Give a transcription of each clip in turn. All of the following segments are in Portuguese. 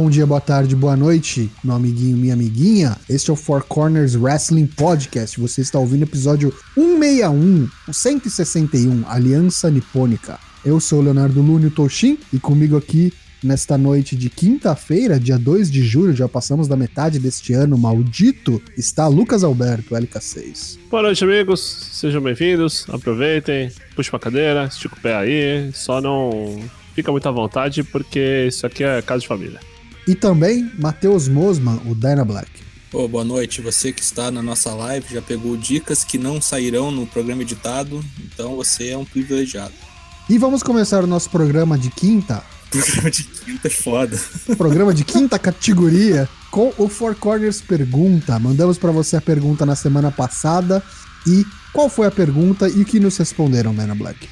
Bom dia, boa tarde, boa noite, meu amiguinho, minha amiguinha. Este é o Four Corners Wrestling Podcast. Você está ouvindo o episódio 161, o 161, Aliança Nipônica. Eu sou o Leonardo Lúnio Toshin e comigo aqui nesta noite de quinta-feira, dia 2 de julho, já passamos da metade deste ano maldito, está Lucas Alberto, LK6. Boa noite, amigos. Sejam bem-vindos. Aproveitem, puxe uma cadeira, estica o pé aí. Só não fica muito à vontade, porque isso aqui é casa de família. E também Matheus Mosman, o Dyna Black. Oh, boa noite, você que está na nossa live já pegou dicas que não sairão no programa editado, então você é um privilegiado. E vamos começar o nosso programa de quinta Programa de quinta é foda. Programa de quinta categoria com o Four Corners Pergunta. Mandamos para você a pergunta na semana passada. E qual foi a pergunta e o que nos responderam, Mena Black?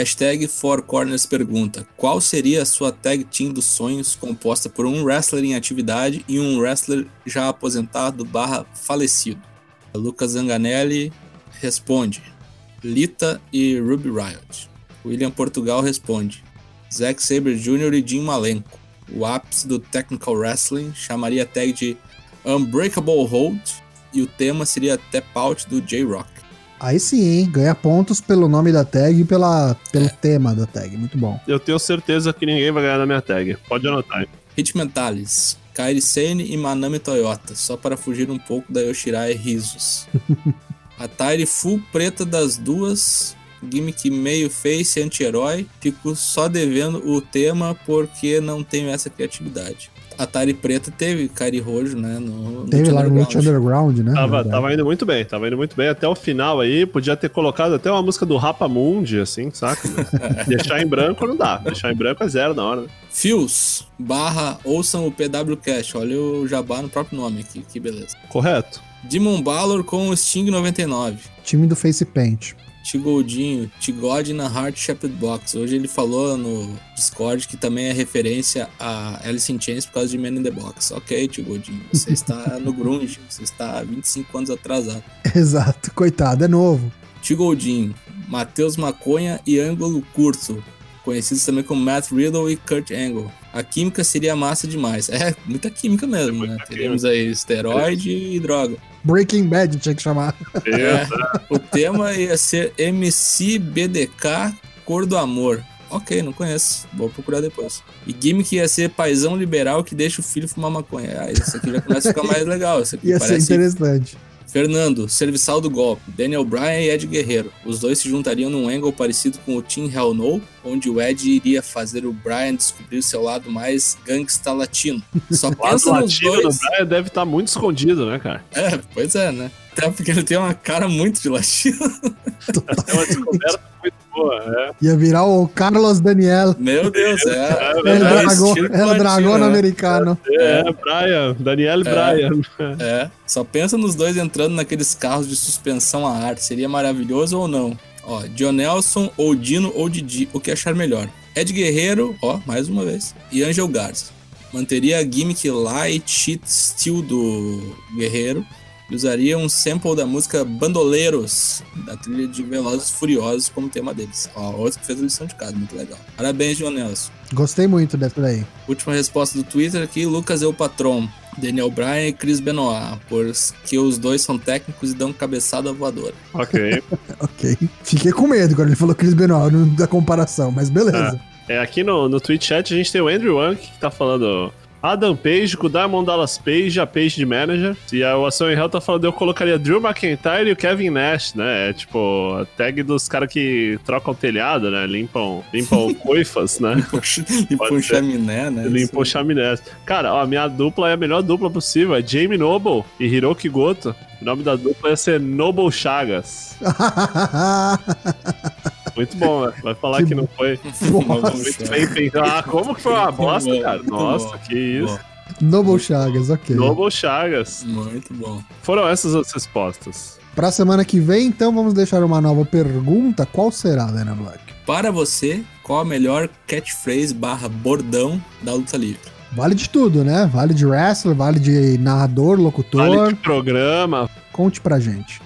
Hashtag Four Corners pergunta: Qual seria a sua tag team dos sonhos composta por um wrestler em atividade e um wrestler já aposentado barra falecido? Lucas Zanganelli responde: Lita e Ruby Riot. William Portugal responde: Zack Sabre Jr. e Jim Malenko. O ápice do Technical Wrestling chamaria a tag de Unbreakable Hold e o tema seria Tap Out do J-Rock. Aí sim, hein? Ganha pontos pelo nome da tag e pela, pelo é. tema da tag. Muito bom. Eu tenho certeza que ninguém vai ganhar na minha tag. Pode anotar. Hitmentalis. Kairi Sane e Manami Toyota, só para fugir um pouco da Yoshirai Risos. a Tairi full preta das duas, gimmick meio face anti-herói, fico só devendo o tema porque não tenho essa criatividade. Atari Preta teve Kairi Rojo, né? No, teve lá no Multi Underground, né? Tava, tava indo muito bem, tava indo muito bem até o final aí. Podia ter colocado até uma música do Rapa Mundi, assim, saca? Deixar em branco não dá. Deixar em branco é zero na hora, né? Fios barra ouçam o PW Cash. Olha o jabá no próprio nome aqui, que beleza. Correto. Demon Balor com o Sting 99. Time do Face Paint. Tigoldinho, Tigod na Heart Shaped Box. Hoje ele falou no Discord que também é referência a Alice in Chains por causa de Man in the Box. Ok, Tigoldinho, você está no grunge, você está 25 anos atrasado. Exato, coitado, é novo. Tigoldinho, Matheus Maconha e Ângulo Curto, conhecidos também como Matt Riddle e Kurt Angle. A química seria massa demais. É, muita química mesmo, né? Teremos aí esteroide e droga. Breaking Bad tinha que chamar. É, o tema ia ser MC BDK Cor do Amor. Ok, não conheço. Vou procurar depois. E gimmick ia ser paisão liberal que deixa o filho fumar maconha. Ah, isso aqui já começa a ficar mais legal. Isso aqui ia parece... ser interessante. Fernando, serviçal do golpe, Daniel Bryan e Ed Guerreiro. Os dois se juntariam num angle parecido com o Team Hell No, onde o Ed iria fazer o Bryan descobrir seu lado mais gangsta latino. Só pensa nos latino dois... do Bryan deve estar tá muito escondido, né, cara? É, pois é, né? Até porque ele tem uma cara muito de latino. é uma descoberta muito é. Ia virar o Carlos Daniel. Meu Deus, é. é, é El, dragão, El dragão né? americano. É, é, Brian, Daniel e é, Brian. É, só pensa nos dois entrando naqueles carros de suspensão a ar. Seria maravilhoso ou não? Ó, John Nelson ou Dino ou Didi, o que achar melhor? Ed Guerreiro, ó, mais uma vez, e Angel Garza. Manteria a gimmick light cheat steel do Guerreiro usaria um sample da música Bandoleiros, da trilha de Velozes Furiosos, como tema deles. Ó, outro que fez a lição de casa, muito legal. Parabéns, João Nelson. Gostei muito dessa daí. Última resposta do Twitter aqui, Lucas é o patrão. Daniel Bryan e Chris Benoit, porque os dois são técnicos e dão cabeçada voadora. Ok. ok. Fiquei com medo quando ele falou Chris Benoit, da comparação, mas beleza. É, é aqui no, no Twitch chat a gente tem o Andrew Wang que tá falando Adam Page com Diamond Dallas Page, a Page de Manager. E a Ação em Hell tá falando, eu colocaria Drew McIntyre e o Kevin Nash, né? É tipo, a tag dos caras que trocam telhado, né? Limpam, limpam coifas, né? limpam chaminé, né? Limpam chaminé. Cara, ó, a minha dupla é a melhor dupla possível. É Jamie Noble e Hiroki Goto. O nome da dupla ia ser Noble Chagas. Muito bom, né? Vai falar que, que não foi muito bem pensado. Ah, como que foi uma bosta, bom, cara? Nossa, que isso. Noble Chagas, ok. Noble Chagas. Muito bom. Foram essas as respostas. Pra semana que vem, então, vamos deixar uma nova pergunta. Qual será, Dana Black? Para você, qual a melhor catchphrase barra bordão da luta livre? Vale de tudo, né? Vale de wrestler, vale de narrador, locutor. Vale de programa. Conte pra gente.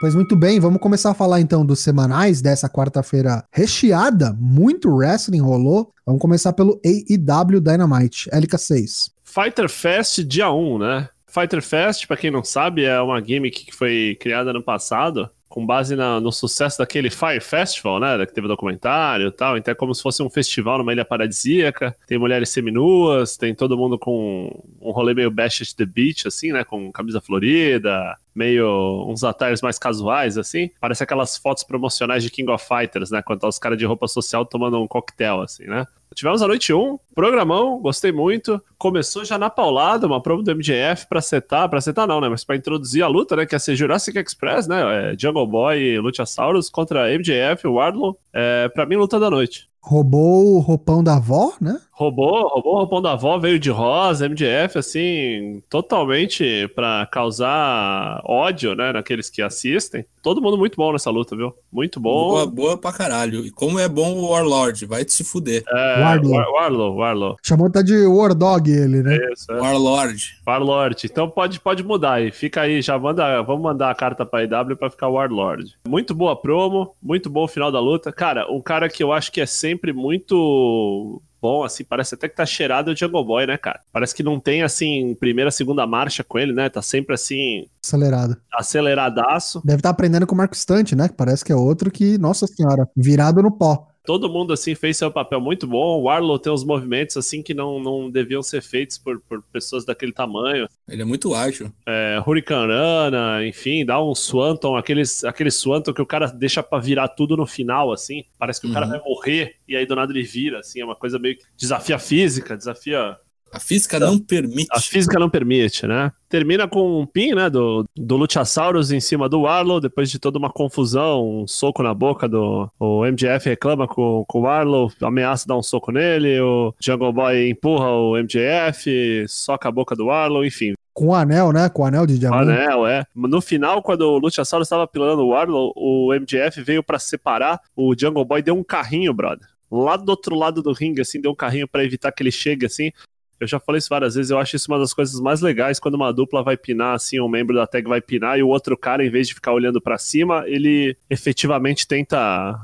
Pois muito bem, vamos começar a falar então dos semanais dessa quarta-feira recheada. Muito wrestling rolou. Vamos começar pelo AEW Dynamite, LK6. Fighter Fest dia 1, né? Fighter Fest, pra quem não sabe, é uma gimmick que foi criada no passado com base na, no sucesso daquele Fire Festival, né? Que teve documentário e tal. Então é como se fosse um festival numa ilha paradisíaca. Tem mulheres seminuas, tem todo mundo com um rolê meio Bash at the Beach, assim, né? Com camisa florida, meio uns atalhos mais casuais, assim. Parece aquelas fotos promocionais de King of Fighters, né? Quando tá os caras de roupa social tomando um coquetel, assim, né? Tivemos a noite 1, programão, gostei muito. Começou já na paulada, uma prova do MJF pra setar, pra setar não, né? Mas pra introduzir a luta, né? Que ia ser Jurassic Express, né? É, Jungle Boy e Luchasaurus contra MJF e Wardlow. É, pra mim, luta da noite. Roubou o roupão da avó, né? Roubou, roubou o roupão da avó, veio de rosa, MDF, assim, totalmente pra causar ódio, né, naqueles que assistem. Todo mundo muito bom nessa luta, viu? Muito bom. Boa, boa pra caralho. E como é bom o Warlord, vai te se fuder. É, Warlow. War- Warlow, Warlow. Chamou até de War Dog ele, né? Isso, é. Warlord. Warlord. Então pode, pode mudar aí. Fica aí, já manda. Vamos mandar a carta pra IW pra ficar Warlord. Muito boa promo, muito bom o final da luta. Cara, um cara que eu acho que é sempre muito bom, assim, parece até que tá cheirado o Jungle Boy, né, cara? Parece que não tem, assim, primeira, segunda marcha com ele, né? Tá sempre, assim, Acelerado. aceleradaço. Deve estar aprendendo com o Marco Stante, né? Que parece que é outro que, nossa senhora, virado no pó. Todo mundo, assim, fez seu papel muito bom. O Warlow tem uns movimentos, assim, que não, não deviam ser feitos por, por pessoas daquele tamanho. Ele é muito ágil. é, Hurricanrana, enfim, dá um Swanton, aqueles, aquele Swanton que o cara deixa pra virar tudo no final, assim. Parece que o cara Uhum. vai morrer e aí do nada ele vira, assim. É uma coisa meio que desafia física, desafia. A física não permite. A física não permite, né? Termina com um pin, né, do, do Luchasaurus em cima do Warlow, depois de toda uma confusão, um soco na boca do... O MJF reclama com, com o Warlow, ameaça dar um soco nele, o Jungle Boy empurra o MJF, soca a boca do Warlow, enfim, Com o anel, né? Com o anel de o diamante. anel, é. No final, quando o Luchasaurus estava pilando o Warlow, o MJF veio pra separar, o Jungle Boy deu um carrinho, brother. Lá do outro lado do ringue, assim, deu um carrinho pra evitar que ele chegue, assim. Eu já falei isso várias vezes, eu acho isso uma das coisas mais legais quando uma dupla vai pinar, assim, um membro da tag vai pinar e o outro cara, em vez de ficar olhando pra cima, ele efetivamente tenta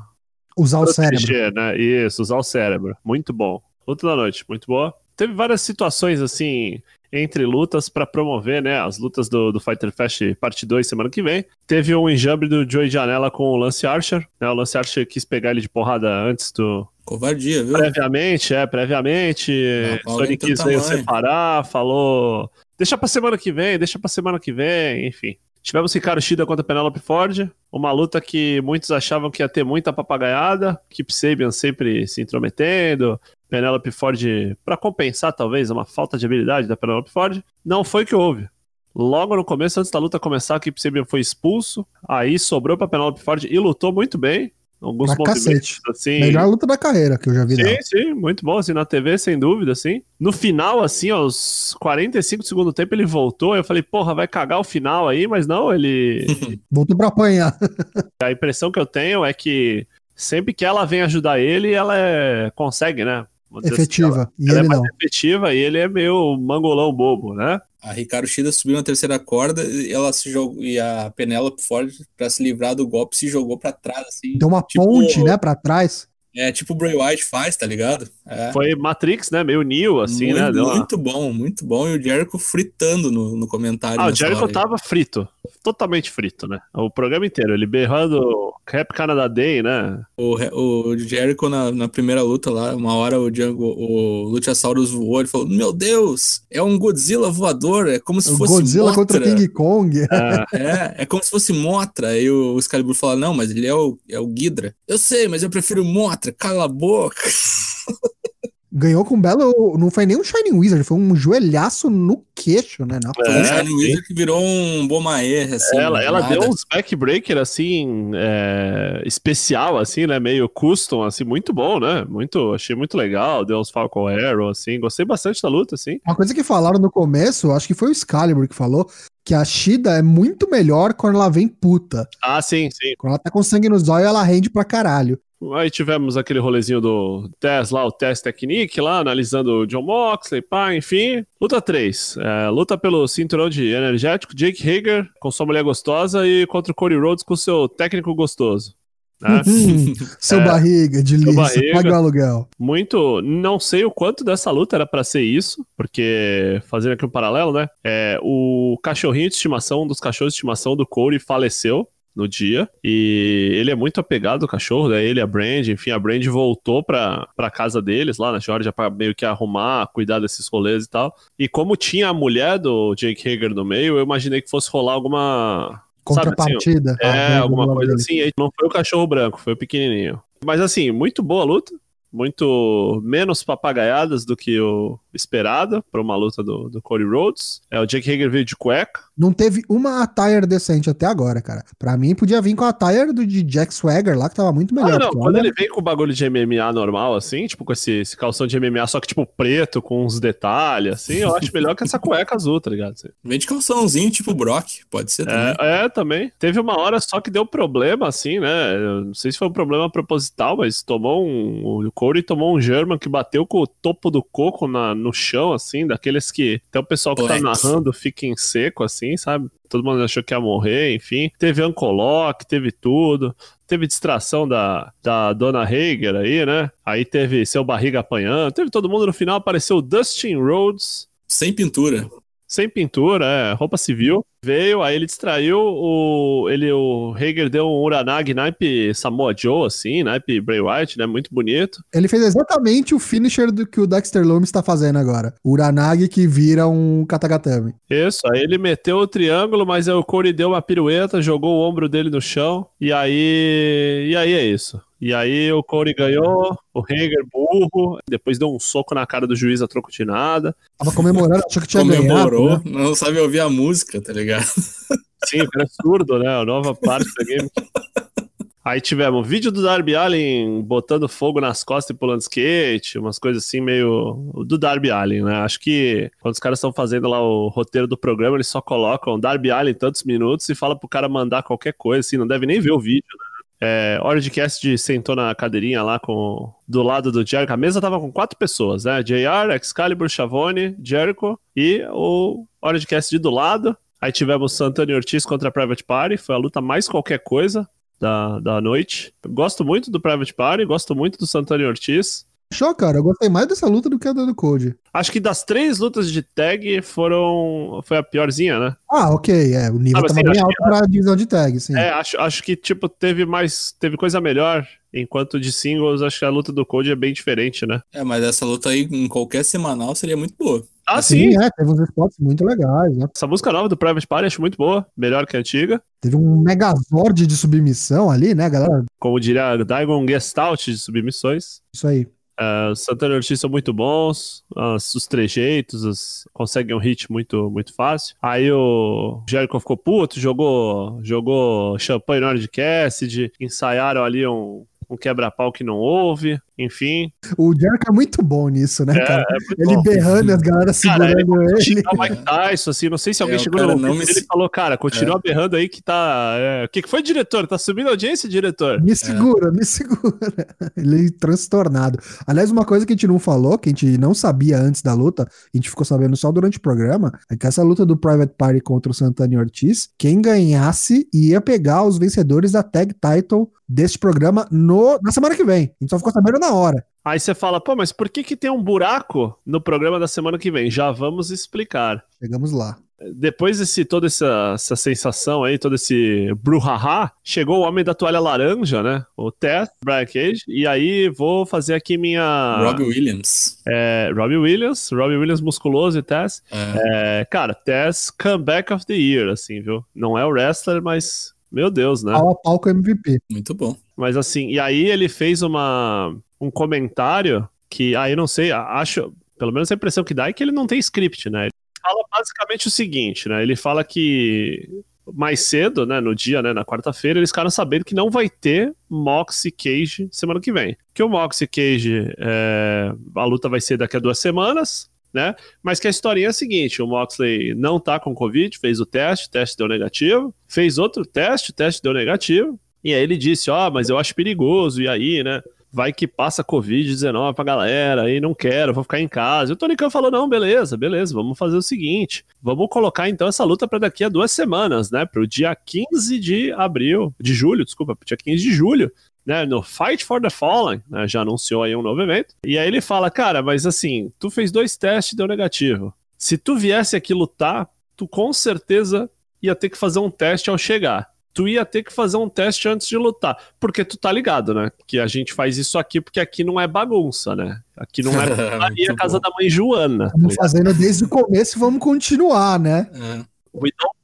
Usar o cérebro. proteger, né? Isso, usar o cérebro. Muito bom. Luta da noite, muito boa. Teve várias situações, assim, entre lutas pra promover, né? As lutas do, do Fighter Fest parte 2 semana que vem. Teve um enjambre do Joey Janela com o Lance Archer, né? O Lance Archer quis pegar ele de porrada antes do. Covardia, viu? Previamente, é, previamente. Não, tem quis veio separar, falou. Deixa pra semana que vem, deixa pra semana que vem, enfim. Tivemos Ricardo Shida contra Penelope Ford, uma luta que muitos achavam que ia ter muita papagaiada, Kip Sabian sempre se intrometendo, Penelope Ford, pra compensar talvez uma falta de habilidade da Penelope Ford, não foi o que houve. Logo no começo, antes da luta começar, o Kip Sabian foi expulso, aí sobrou pra Penelope Ford e lutou muito bem. Alguns Pra movimentos, cacete. assim. Melhor luta da carreira que eu já vi. Sim, sim, muito bom, assim, na TV, sem dúvida, assim. No final, assim, aos 45 do segundo tempo, ele voltou, eu falei, porra, vai cagar o final aí, mas não, ele... Voltou pra apanhar. A impressão que eu tenho é que sempre que ela vem ajudar ele, ela é- consegue, né? Vamos dizer assim, ela- Efetiva. E ela, ele é mais não. efetiva e ele é meio mangolão bobo, né? A Ricardo Shida subiu na terceira corda e ela se jogou e a Penelope Ford pra se livrar do golpe se jogou pra trás assim. Deu uma Tipo- ponte, né, pra trás. É tipo o Bray Wyatt faz, tá ligado? É. Foi Matrix, né? Meio Neo, assim, muito, né? Deu uma- muito bom, muito bom. E o Jericho fritando no, no comentário. Ah, o Jericho hora aí. tava frito. Totalmente frito, né? O programa inteiro. Ele berrando Rap Canada Day, né? O, o Jericho na, na primeira luta lá, uma hora o, Django, o Luchasaurus voou, ele falou: Meu Deus, é um Godzilla voador, é como se O fosse Godzilla Mothra. contra King Kong. É, é como se fosse Motra. Aí o Excalibur fala: Não, mas ele é o, é o Ghidra. Eu sei, mas eu prefiro Motra, cala a boca. Ganhou com um belo. Não foi nem um Shining Wizard, foi um joelhaço no queixo, né? Na Foi É, o Shining. Wizard que virou um Bomaer, assim. ela ela nada. deu uns backbreaker, assim, é, especial, assim, né? Meio custom, assim, muito bom, né? Muito, achei muito legal. Deu uns Falcon Arrow, assim. Gostei bastante da luta, assim. Uma coisa que falaram no começo, acho que foi o Excalibur que falou, que a Shida é muito melhor quando ela vem puta. Ah, sim, sim. Quando ela tá com sangue nos olhos, ela rende pra caralho. Aí tivemos aquele rolezinho do Tess lá, o Test Technique lá, analisando o John Moxley, pá, enfim. Luta 3. É, luta pelo cinturão de energético, Jake Hager com sua mulher gostosa e contra o Cody Rhodes com seu técnico gostoso. Né? Hum, seu É, barriga de lixo, barriga. paga o aluguel. Muito. Não sei o quanto dessa luta era pra ser isso, porque, fazendo aqui um paralelo, né? É, o cachorrinho de estimação, um dos cachorros de estimação do Corey faleceu no dia. E ele é muito apegado ao cachorro, né? Ele a Brand, enfim, a Brand voltou pra, pra casa deles lá na Georgia pra meio que arrumar, cuidar desses rolês e tal. E como tinha a mulher do Jake Hager no meio, eu imaginei que fosse rolar alguma. Sabe, assim, Contrapartida. é, alguma coisa dele. assim. Não foi o cachorro branco, foi o pequenininho. Mas assim, muito boa luta. Muito menos papagaiadas do que o esperado para uma luta do, do Cody Rhodes. É, o Jake Hager veio de cueca. Não teve uma attire decente até agora, cara. Pra mim, podia vir com a attire do, de Jack Swagger lá, que tava muito melhor. Ah, não, quando olha- ele vem com o bagulho de MMA normal, assim, tipo com esse, esse calção de MMA, só que tipo preto, com uns detalhes, assim, eu acho melhor que essa cueca azul, tá ligado? Assim. Vem de calçãozinho, tipo Brock, pode ser também. É, é, também. Teve uma hora só que deu problema, assim, né? Eu não sei se foi um problema proposital, mas tomou um. O Corey tomou um German que bateu com o topo do coco na, no chão, assim, daqueles que. Até o pessoal que tá Black. narrando fica em seco, assim, sabe? Todo mundo achou que ia morrer, enfim. Teve Ancolock, teve tudo. Teve distração da, da Dona Hager aí, né? Aí teve seu barriga apanhando. Teve todo mundo no final. Apareceu o Dustin Rhodes, Sem pintura. Sem pintura, é, roupa civil. Veio, aí ele distraiu, o, ele, o Hager deu um Uranagi naipe Samoa Joe, assim, naipe Bray Wyatt, né, muito bonito. Ele fez exatamente o finisher do que o Dexter Lumis tá fazendo agora. O Uranagi que vira um Katagatame. Isso, aí ele meteu o triângulo, mas aí o Corey deu uma pirueta, jogou o ombro dele no chão, e aí, e aí é isso. E aí o Corey ganhou, o Hager burro, depois deu um soco na cara do juiz a troco de nada. Tava comemorando, achou que tinha Comemorou, ganhado. né? não sabe ouvir a música, tá ligado? Sim, o cara é surdo, né? A nova parte da game. Aí tivemos vídeo do Darby Allen botando fogo nas costas e pulando skate, umas coisas assim meio. do Darby Allen, né? Acho que quando os caras estão fazendo lá o roteiro do programa, eles só colocam Darby Allen tantos minutos e fala pro cara mandar qualquer coisa, assim, não deve nem ver o vídeo, né? É, Orangecast sentou na cadeirinha lá com do lado do Jericho. A mesa tava com quatro pessoas, né? JR, Excalibur, Chavone, Jericho e o Orangecast de do lado. Aí tivemos Santana Ortiz contra Private Party. Foi a luta mais qualquer coisa da, da noite. Gosto muito do Private Party, gosto muito do Santana Ortiz. Show, cara. Eu gostei mais dessa luta do que a da do Code. Acho que das três lutas de tag foram. Foi a piorzinha, né? Ah, ok. É, o nível Ah, tava sim, bem alto pra divisão de tag, sim. É, acho, acho que, tipo, teve mais. Teve coisa melhor. Enquanto de singles, acho que a luta do Code é bem diferente, né? É, mas essa luta aí em qualquer semanal seria muito boa. Ah, sim! Sim, é, teve uns spots muito legais, né? Essa música nova do Private Party acho muito boa, melhor que a antiga. Teve um megazord de submissão ali, né, galera? Como diria Daigon Gestalt de submissões. Isso aí. Uh, Santana e Ortiz são muito bons, os trejeitos, conseguem um hit muito, muito fácil. Aí o Jericho ficou puto, jogou, jogou champanhe na hora de Cassidy, ensaiaram ali um, um quebra-pau que não houve, enfim. O Jericho é muito bom nisso, né, É, cara? é Ele bom. berrando e as galera Cara, ele segurando ele. Xingar o Mike Tyson, assim, não sei se alguém É, chegou cara no não ouvido me dele e se- falou, cara, continua berrando aí que tá... é, O que, que foi, diretor? Tá subindo a audiência, diretor? Me segura, me segura. Ele transtornado. Aliás, uma coisa que a gente não falou, que a gente não sabia antes da luta, a gente ficou sabendo só durante o programa, é que essa luta do Private Party contra o Santana e Ortiz, quem ganhasse ia pegar os vencedores da tag title deste programa no, na semana que vem. A gente só ficou sabendo na hora. Aí você fala, pô, mas por que que tem um buraco no programa da semana que vem? Já vamos explicar. Chegamos lá. Depois desse toda essa, essa sensação aí, todo esse bruhaha, chegou o homem da toalha laranja, né? O Tess, Brian Cage. E aí vou fazer aqui minha. Robbie Williams. É, Robbie Williams, Robbie Williams musculoso e Tess. É, É, cara, Tess comeback of the year, assim, viu? Não é o wrestler, mas. Meu Deus, né? Pau a pau com o MVP. muito bom. Mas assim, e aí ele fez uma, um comentário que, aí eu não sei, acho, pelo menos a impressão que dá é que ele não tem script, né? Ele fala basicamente o seguinte, né? Ele fala que mais cedo, né, no dia, né, na quarta-feira, eles ficaram sabendo que não vai ter Mox e Cage semana que vem. Que o Mox e Cage, é, a luta vai ser daqui a duas semanas, né? Mas que a historinha é a seguinte: o Moxley não tá com Covid, fez o teste, o teste deu negativo, fez outro teste, o teste deu negativo. E aí ele disse: Ó, oh, mas eu acho perigoso, e aí, né? Vai que passa Covid-19 pra galera, aí não quero, vou ficar em casa. E o Tony Khan falou: não, beleza, beleza, vamos fazer o seguinte: vamos colocar então essa luta para daqui a duas semanas, né? Pro dia 15 de abril, de julho, desculpa, dia 15 de julho. Né, no Fight for the Fallen, né, já anunciou aí um novo evento. E aí ele fala, cara, mas assim, tu fez dois testes e deu negativo. Se tu viesse aqui lutar, tu com certeza ia ter que fazer um teste ao chegar tu ia ter que fazer um teste antes de lutar. Porque tu tá ligado, né? Que a gente faz isso aqui porque aqui não é bagunça, né? Aqui não é a casa da mãe Joana. Estamos tá fazendo desde o começo e vamos continuar, né? É. We don't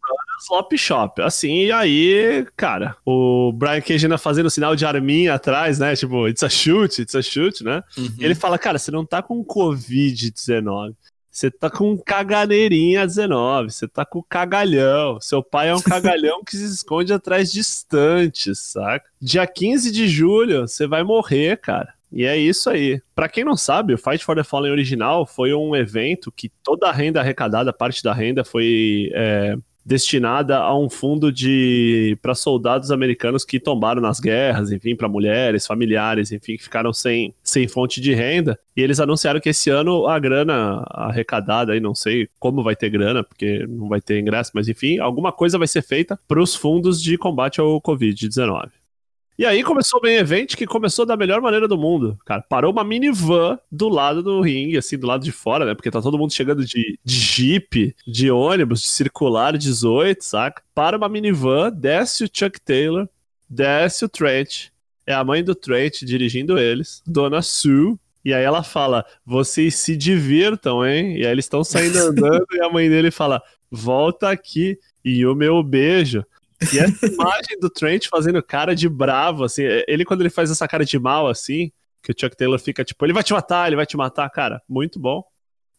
Slop Shop. Assim, e aí, cara, o Brian Cage ainda fazendo sinal de arminha atrás, né? Tipo, it's a shoot, it's a shoot, né? Uhum. Ele fala, cara, você não tá com Covid-19. Você tá com caganeirinha 19, você tá com cagalhão. Seu pai é um cagalhão que se esconde atrás de estantes, saca? Dia 15 de julho, você vai morrer, cara. E é isso aí. Para quem não sabe, o Fight for the Fallen original foi um evento que toda a renda arrecadada, parte da renda, foi é, destinada a um fundo de para soldados americanos que tombaram nas guerras, enfim, para mulheres, familiares, enfim, que ficaram sem, sem fonte de renda. E eles anunciaram que esse ano a grana arrecadada, aí não sei como vai ter grana, porque não vai ter ingresso, mas enfim, alguma coisa vai ser feita para os fundos de combate ao Covid-19. E aí começou o main event que começou da melhor maneira do mundo. Cara, parou uma minivan do lado do ringue, assim, do lado de fora, né? Porque tá todo mundo chegando de, de jeep, de ônibus, de circular 18, saca? Para uma minivan, desce o Chuck Taylor, desce o Trent. É a mãe do Trent dirigindo eles, Dona Sue. E aí ela fala: vocês se divirtam, hein? E aí eles estão saindo andando e a mãe dele fala: volta aqui e o meu beijo. E essa imagem do Trent fazendo cara de bravo, assim, ele quando ele faz essa cara de mal, assim, que o Chuck Taylor fica tipo, ele vai te matar, ele vai te matar, cara, muito bom.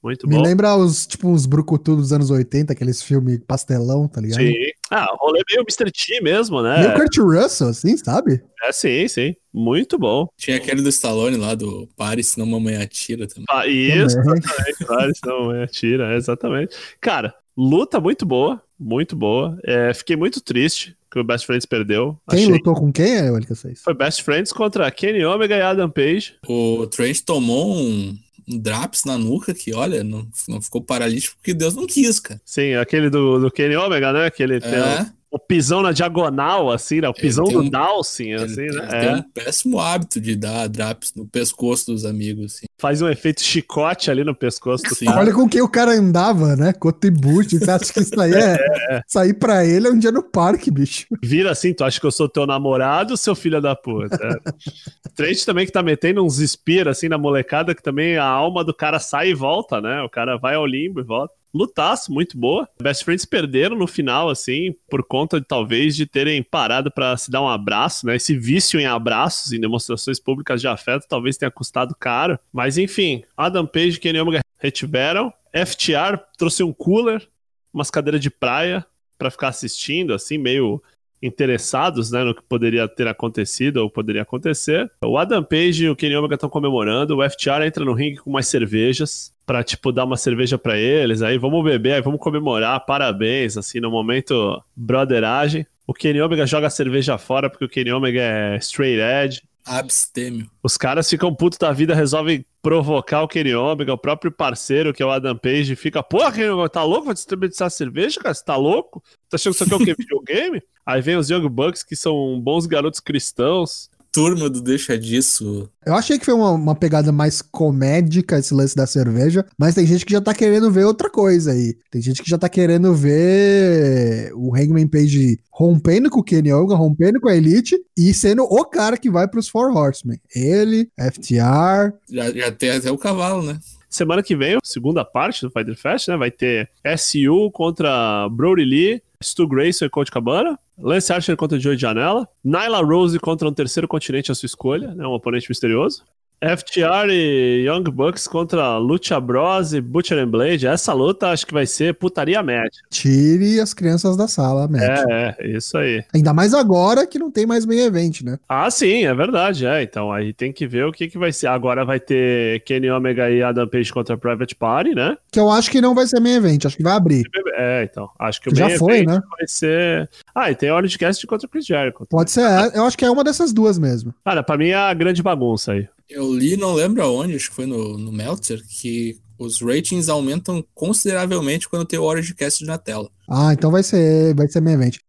Muito Me bom. lembra os, tipo, uns brucutu dos anos 80, aqueles filmes pastelão, tá ligado? Sim. Ah, rolê meio Mr. T mesmo, né? Meio Kurt Russell, assim, sabe? É, sim, sim. Muito bom. Tinha aquele do Stallone lá, do Pare, senão mamãe atira também. Ah, isso, também. exatamente. Pare, senão mamãe atira, exatamente. Cara, luta muito boa, muito boa. É, fiquei muito triste que o Best Friends perdeu. Quem Achei... lutou com quem, Elika 6? Foi Best Friends contra Kenny Omega e Adam Page. O Trent tomou um, um draps na nuca que, olha, não, não ficou paralítico porque Deus não quis, cara. Sim, aquele do, do Kenny Omega, né? Que ele é. tem o pisão na diagonal, assim, né? O pisão do um, Dawson, assim, né? Ele é. tem um péssimo hábito de dar drops no pescoço dos amigos, assim. Faz um efeito chicote ali no pescoço cara. Olha com quem o cara andava, né? Cotibuchi. Você acha que isso aí é, é, Sair pra ele é um dia no parque, bicho. Vira assim, tu acha que eu sou teu namorado, seu filho da puta? É. Trade também que tá metendo uns spear, assim, na molecada, que também a alma do cara sai e volta, né? O cara vai ao limbo e volta lutaço muito boa. Best Friends perderam no final, assim, por conta de, talvez de terem parado para se dar um abraço, né? Esse vício em abraços, em demonstrações públicas de afeto, talvez tenha custado caro. Mas enfim, Adam Page e Kenny Omega retiveram. FTR trouxe um cooler, umas cadeiras de praia para ficar assistindo, assim, meio interessados né, no que poderia ter acontecido ou poderia acontecer. O Adam Page e o Kenny Omega estão comemorando, o FTR entra no ringue com mais cervejas para tipo dar uma cerveja para eles, aí vamos beber, aí vamos comemorar, parabéns, assim, no momento brotheragem. O Kenny Omega joga a cerveja fora porque o Kenny Omega é straight edge. Abstêmio. Os caras ficam putos da vida, resolvem provocar o Kenny Omega, o próprio parceiro, que é o Adam Page, fica, porra, Kenny Omega, tá louco? Vai desperdiçar cerveja, cara? Você tá louco? Tá achando que isso aqui é o quê? Videogame? Aí vem os Young Bucks, que são bons garotos cristãos, turma do Deixa Disso. Eu achei que foi uma, uma, pegada mais comédica esse lance da cerveja, mas tem gente que já tá querendo ver outra coisa aí. Tem gente que já tá querendo ver o Hangman Page rompendo com o Kenny Omega, rompendo com a Elite e sendo o cara que vai pros Four Horsemen. Ele, FTR. Já, já tem até o cavalo, né? Semana que vem, segunda parte do Fighter Fest, né? Vai ter SU contra Brody Lee, Stu Grayson e Coach Cabana. Lance Archer contra Joey Janela. Nyla Rose contra um terceiro continente à sua escolha, né? Um oponente misterioso. FTR e Young Bucks contra Lucha Bros e Butcher and Blade. Essa luta acho que vai ser putaria match. Tire as crianças da sala, match. É, é, isso aí. Ainda mais agora que não tem mais meio evento, né? Ah, sim, é verdade, é. Então aí tem que ver o que, que vai ser. Agora vai ter Kenny Omega e Adam Page contra Private Party, né? Que eu acho que não vai ser meio evento, acho que vai abrir. É, então. Acho que o Já foi, né? vai ser. Ah, e tem Orange Cast contra Chris Jericho. Pode ser, é, eu acho que é uma dessas duas mesmo. Cara, pra mim é a grande bagunça aí. Eu li, não lembro aonde, acho que foi no, no Meltzer, que os ratings aumentam consideravelmente quando tem o Orange Cast na tela. Ah, então vai ser, vai ser meio evento.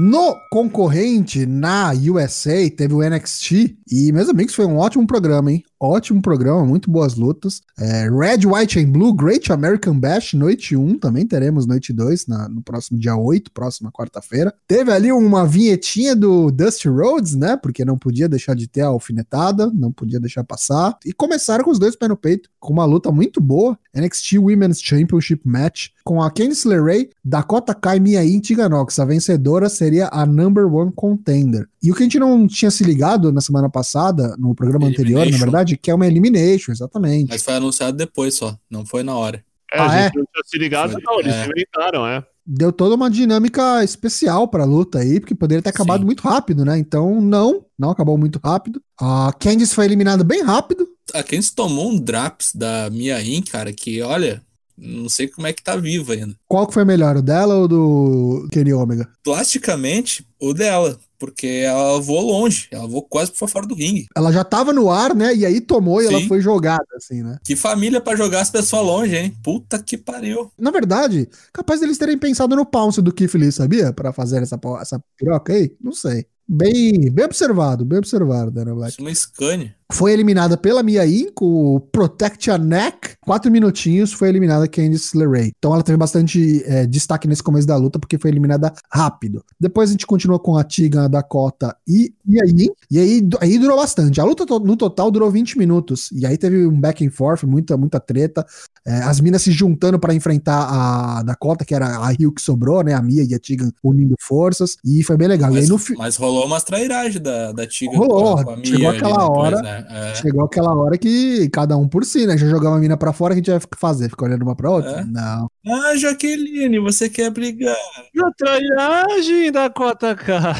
No concorrente, na USA, teve o NXT. E, meus amigos, foi um ótimo programa, hein? Ótimo programa, muito boas lutas. É, Red, White and Blue, Great American Bash, noite 1. Também teremos noite 2 na- no próximo dia 8, próxima quarta-feira. Teve ali uma vinhetinha do Dusty Rhodes, né? Porque não podia deixar de ter a alfinetada, não podia deixar passar. E começaram com os dois pés no peito, com uma luta muito boa. NXT Women's Championship Match, com a Candice LeRae, Dakota Kai, Mia Yim e Tegan Nox. A vencedora seria a number one contender. E o que a gente não tinha se ligado na semana passada, no programa anterior, na Elimination. Verdade, que é uma elimination, exatamente. Mas foi anunciado depois só, não foi na hora. É, Ah, a é? gente não tinha se ligado, Foi- não. Eles é. inventaram, é. Deu toda uma dinâmica especial pra luta aí, porque poderia ter acabado Sim. muito rápido, né? Então, não, não acabou muito rápido. A Candice foi eliminada bem rápido. A Candice tomou um Draps da Mia Yim, cara, que olha, não sei como é que tá viva ainda. Qual que foi melhor, o dela ou do Kenny Omega? Plasticamente, o dela, porque ela voou longe, ela voou quase pra fora do ringue. Ela já tava no ar, né? E aí tomou e ela Sim. foi jogada, assim, né? Que família pra jogar as pessoas longe, hein? Puta que pariu. Na verdade, capaz deles terem pensado no pounce do Keith Lee, sabia? Pra fazer essa, essa piroca aí? Não sei. Bem, bem observado, bem observado, Dana Black. Isso é uma Scania. Foi eliminada pela Mia Yim com o Protect a Neck. Quatro minutinhos foi eliminada Candice LeRae. Então ela teve bastante é, destaque nesse começo da luta porque foi eliminada rápido. Depois a gente continuou com a Tiga, a Dakota e Mia Yim. E aí, aí durou bastante. A luta to- no total durou 20 minutos. E aí teve um back and forth, muita, muita treta. É, as minas se juntando para enfrentar a Dakota, que era a Rio que sobrou, né? A Mia e a Tigan unindo forças. E foi bem legal. e aí Mas, no mas rolou umas trairagens da, da Tiga Rolou, com a- Mia chegou aquela hora- né? É. Chegou aquela hora que cada um por si, né? Já jogava a mina pra fora, o que a gente vai fazer? Ficar olhando uma pra outra? É. Não. Ah, Jaqueline, você quer brigar? E a trairagem da Cota K.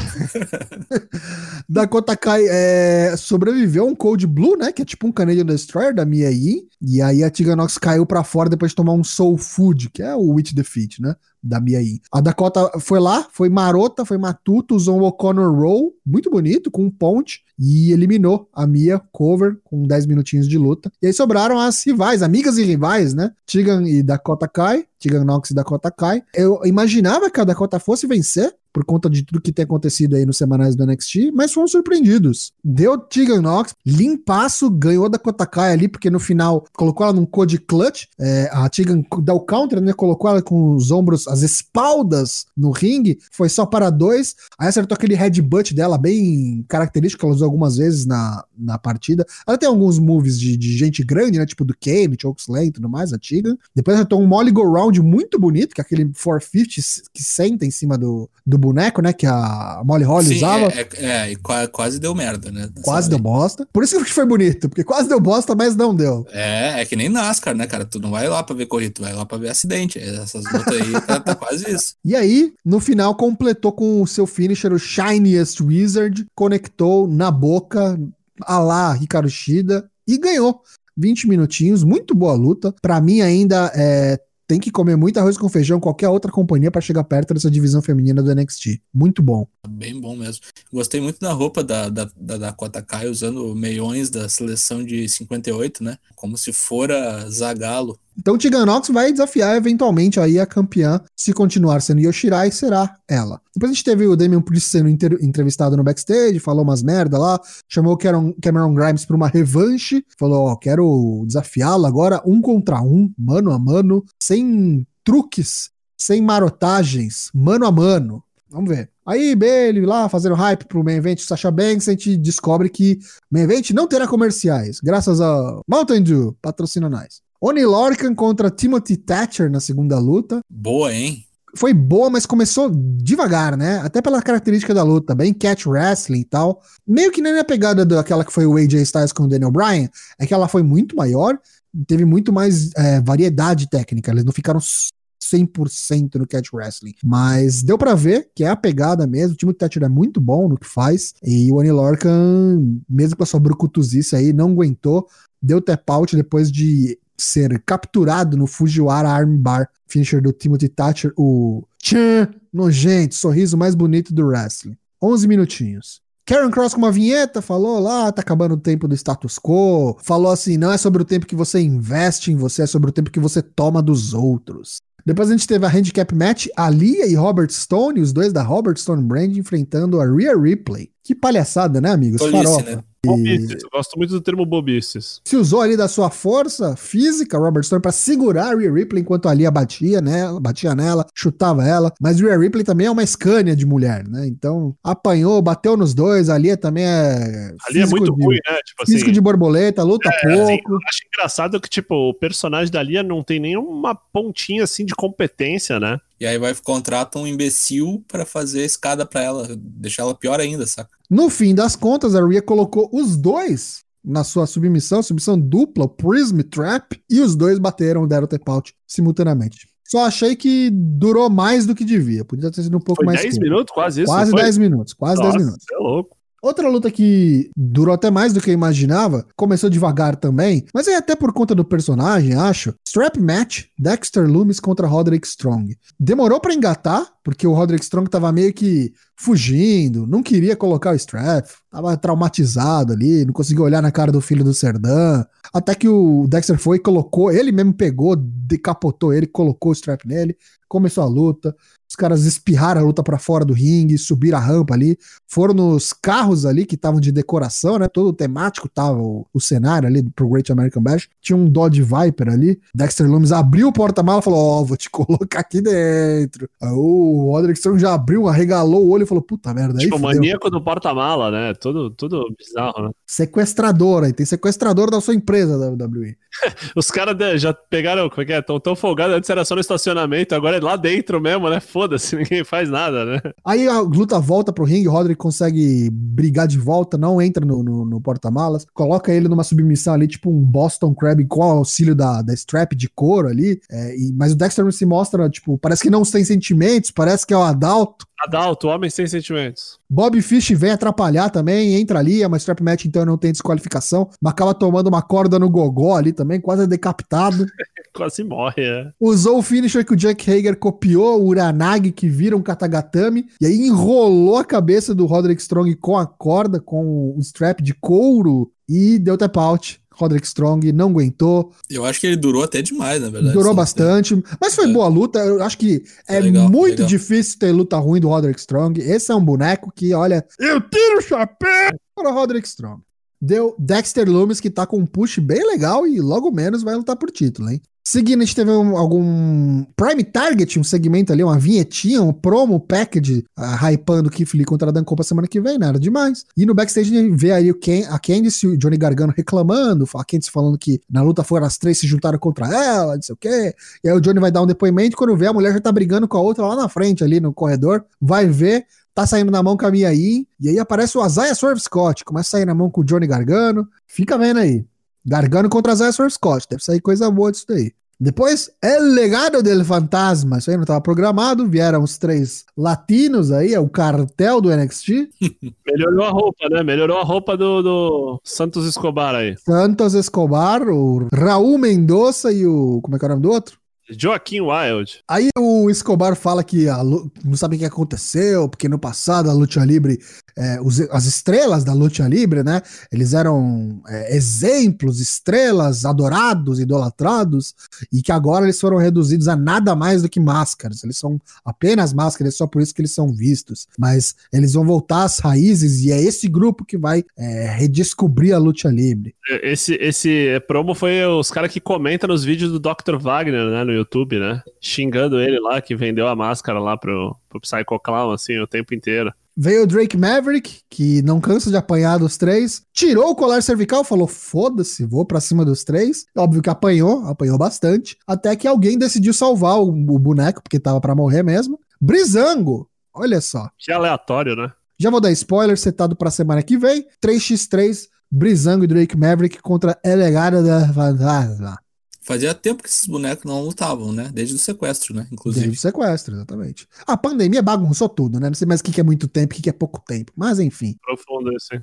Dakota Kai é, sobreviveu a um Cold Blue, né? Que é tipo um Canadian Destroyer da Mia Yim. E aí a Tiganox caiu pra fora depois de tomar um Soul Food, que é o Witch Defeat, né? Da Mia Yim. A Dakota foi lá, foi marota, foi matuta, usou um O'Connor Roll, muito bonito, com um ponte, e eliminou a Mia Cover com 10 minutinhos de luta. E aí sobraram as rivais, amigas e rivais, né? Tigan e Dakota Kai, Tigan Nox e Dakota Kai. Eu imaginava que a Dakota fosse vencer, por conta de tudo que tem acontecido aí nos semanais do NXT, mas foram surpreendidos. Deu Tegan Nox, limpaço, ganhou da Kotakai ali, porque no final colocou ela num code clutch. É, a Tegan dá o counter, né? Colocou ela com os ombros, as espaldas no ringue, foi só para dois. Aí acertou aquele headbutt dela, bem característico, que ela usou algumas vezes na, na partida. Ela tem alguns moves de, de gente grande, né? Tipo do Kane, Chokeslam e tudo mais, a Tegan. Depois acertou um Molly Go Round muito bonito, que é aquele 450 que senta em cima do, do boneco, né? Que a Molly Holly Sim, usava. é, é, é, e qua- quase deu merda, né? Quase deu bosta. Por isso que foi bonito, porque quase deu bosta, mas não deu. É, é que nem NASCAR, né, cara? Tu não vai lá pra ver corrida, tu vai lá pra ver acidente. Essas lutas aí tá, tá quase isso. E aí, no final, completou com o seu finisher, o Shiniest Wizard, conectou na boca, a lá Ricardo Shida, e ganhou. 20 minutinhos, muito boa luta. Pra mim, ainda é, tem que comer muito arroz com feijão, qualquer outra companhia pra chegar perto dessa divisão feminina do NXT. Muito bom. Bem bom mesmo. Gostei muito da roupa da, da, da Dakota Kai usando meiões da seleção de 58, né? Como se fora Zagalo. Então Tiganox vai desafiar eventualmente aí a campeã, se continuar sendo Yoshirai, será ela. Depois a gente teve o Damian Priest sendo entrevistado no backstage, falou umas merda lá, chamou o Cameron, Cameron Grimes pra uma revanche, falou, ó, quero desafiá-lo agora um contra um, mano a mano, sem truques, sem marotagens, mano a mano. Vamos ver. Aí, ele lá fazendo hype pro main event Sasha Banks, a gente descobre que main event não terá comerciais, graças a Mountain Dew, patrocina nós. Oni Lorcan contra Timothy Thatcher na segunda luta. Boa, hein? foi boa, mas começou devagar, né? Até pela característica da luta, bem catch wrestling e tal. Meio que nem a pegada daquela que foi o AJ Styles com o Daniel Bryan, é que ela foi muito maior, teve muito mais é, variedade técnica. Eles não ficaram 100% no catch wrestling. Mas deu para ver que é a pegada mesmo. O time do Thatcher é muito bom no que faz. E o Annie Lorcan, mesmo com a sua brucutuzice aí, não aguentou. Deu tap out depois de ser capturado no Fujiwara Armbar, finisher do Timothy Thatcher, o tchan, nojento, sorriso mais bonito do wrestling. 11 minutinhos. Karen Cross com uma vinheta falou lá, tá acabando o tempo do status quo. Falou assim: não é sobre o tempo que você investe em você, é sobre o tempo que você toma dos outros. Depois a gente teve a handicap match, a Lia e Robert Stone, os dois da Robert Stone Brand, enfrentando a Rhea Ripley. Que palhaçada, né, amigos? Police, Farofa. né? Bobices. Eu gosto muito do termo bobices. Se usou ali da sua força física, Robert Stone, pra segurar a Rhea Ripley enquanto a Lia batia nela, batia nela, chutava ela. Mas Rhea Ripley também é uma Scania de mulher, né? Então, apanhou, bateu nos dois. A Lia também é. Ali é muito de- ruim, né? Tipo assim. Físico de borboleta, luta É, assim, pouco. eu acho engraçado que, tipo, o personagem da Lia não tem nenhuma pontinha assim de competência, né? E aí vai contrata um imbecil pra fazer a escada pra ela, deixar ela pior ainda, saca? No fim das contas, a Rhea colocou os dois na sua submissão, submissão dupla, o Prism Trap, e os dois bateram, deram tap out simultaneamente. Só achei que durou mais do que devia. Podia ter sido um pouco Foi mais 10 curto. minutos, quase isso. Quase não foi? 10 minutos, quase 10 Nossa, minutos. É louco. Outra luta que durou até mais do que eu imaginava, começou devagar também, mas é até por conta do personagem, acho. Strap Match, Dexter Loomis contra Roderick Strong. Demorou pra engatar, porque o Roderick Strong tava meio que fugindo, não queria colocar o strap, tava traumatizado ali, não conseguia olhar na cara do filho do Serdan. Até que o Dexter foi e colocou, ele mesmo pegou, decapotou ele, colocou o strap nele, começou a luta. Os caras espirraram a luta pra fora do ringue, subiram a rampa ali, foram nos carros ali que estavam de decoração, né? Todo temático tava o, o cenário ali pro Great American Bash. Tinha um Dodge Viper ali. Dexter Loomis abriu o porta-mala e falou: Ó, vou te colocar aqui dentro. Aí o Roderick Strong já abriu, arregalou o olho e falou: Puta merda, aí Tipo, fudeu. maníaco do porta-mala, né? Tudo, tudo bizarro, né? Sequestrador aí, tem sequestrador da sua empresa, WWE. Os caras de- já pegaram, como é que é? Tão tão folgados, antes era só no estacionamento, agora é lá dentro mesmo, né? Foda-se, ninguém faz nada, né? Aí a luta volta pro ringue, o Roderick consegue brigar de volta, não entra no, no- no porta-malas, coloca ele numa submissão ali, tipo um Boston Crab com auxílio da, da strap de couro ali. é, e- mas o Dexter não se mostra, tipo, parece que não tem sentimentos, parece que é o Adalto. Adalto, homem sem sentimentos. Bob Fish vem atrapalhar também, entra ali, é uma strap match, então não tem desqualificação, mas acaba tomando uma corda no gogó ali também, quase decapitado. Quase morre, é. Usou o finisher que o Jack Hager copiou, o Uranagi, que vira um Katagatame, e aí enrolou a cabeça do Roderick Strong com a corda, com o strap de couro, e deu tap out. Roderick Strong não aguentou, Eu acho que ele durou até demais, na verdade. durou bastante, mas foi É. boa luta. Eu acho que é legal, muito legal. difícil ter luta ruim do Roderick Strong. Esse é um boneco que, olha, eu tiro o chapéu para o Roderick Strong. Deu Dexter Loomis, que tá com um push bem legal e logo menos vai lutar por título, hein? Seguindo, a gente teve um- algum Prime Target, um segmento ali, uma vinhetinha, um promo package, uh, hypando Keith Lee contra a Dan Cole pra semana que vem, nada demais. E no backstage a gente vê aí o Ken, a Candice e o Johnny Gargano reclamando, a Candice falando que na luta foram as três se juntaram contra ela, não sei o quê. E aí o Johnny vai dar um depoimento, quando vê a mulher já tá brigando com a outra lá na frente, ali no corredor, vai ver, tá saindo na mão com a Mia Yim, e aí aparece o Isaiah Swerve Scott, começa a sair na mão com o Johnny Gargano, fica vendo aí. Gargano contra Swerve Scott, deve sair coisa boa disso daí. Depois, El Legado del Fantasma, isso aí não estava programado, vieram os três latinos aí, é o cartel do NXT, Melhorou a roupa, né? Melhorou a roupa do, do Santos Escobar aí. Santos Escobar, o Raul Mendonça e o, como é que é o nome do outro? Joaquim Wild. Aí o Escobar fala que a não sabe o que aconteceu, porque no passado a Lucha Libre, é, os- as estrelas da Lucha Libre, né? Eles eram é, exemplos, estrelas, adorados, idolatrados, e que agora eles foram reduzidos a nada mais do que máscaras. Eles são apenas máscaras, só por isso que eles são vistos. Mas eles vão voltar às raízes, e é esse grupo que vai é, redescobrir a Lucha Libre. Esse, esse promo foi os caras que comentam nos vídeos do Dr. Wagner, né? No YouTube, né? Xingando ele lá, que vendeu a máscara lá pro, pro Psycho Clown, assim, o tempo inteiro. Veio o Drake Maverick, que não cansa de apanhar dos três, tirou o colar cervical, falou: foda-se, vou pra cima dos três. Óbvio que apanhou, apanhou bastante, até que alguém decidiu salvar o, o boneco, porque tava para morrer mesmo. Brizango, olha só. Que aleatório, né? Já vou dar spoiler, setado pra semana que vem. 3x3, Brizango e Drake Maverick contra Elegada da Fantasma. Fazia tempo que esses bonecos não lutavam, né? Desde o sequestro, né? Inclusive. Desde o sequestro, exatamente. A pandemia bagunçou tudo, né? Não sei mais o que é muito tempo e o que é pouco tempo. Mas enfim. Profundo esse.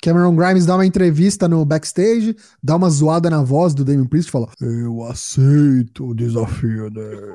Cameron Grimes dá uma entrevista no backstage, dá uma zoada na voz do Damien Priest e fala: Eu aceito o desafio dele.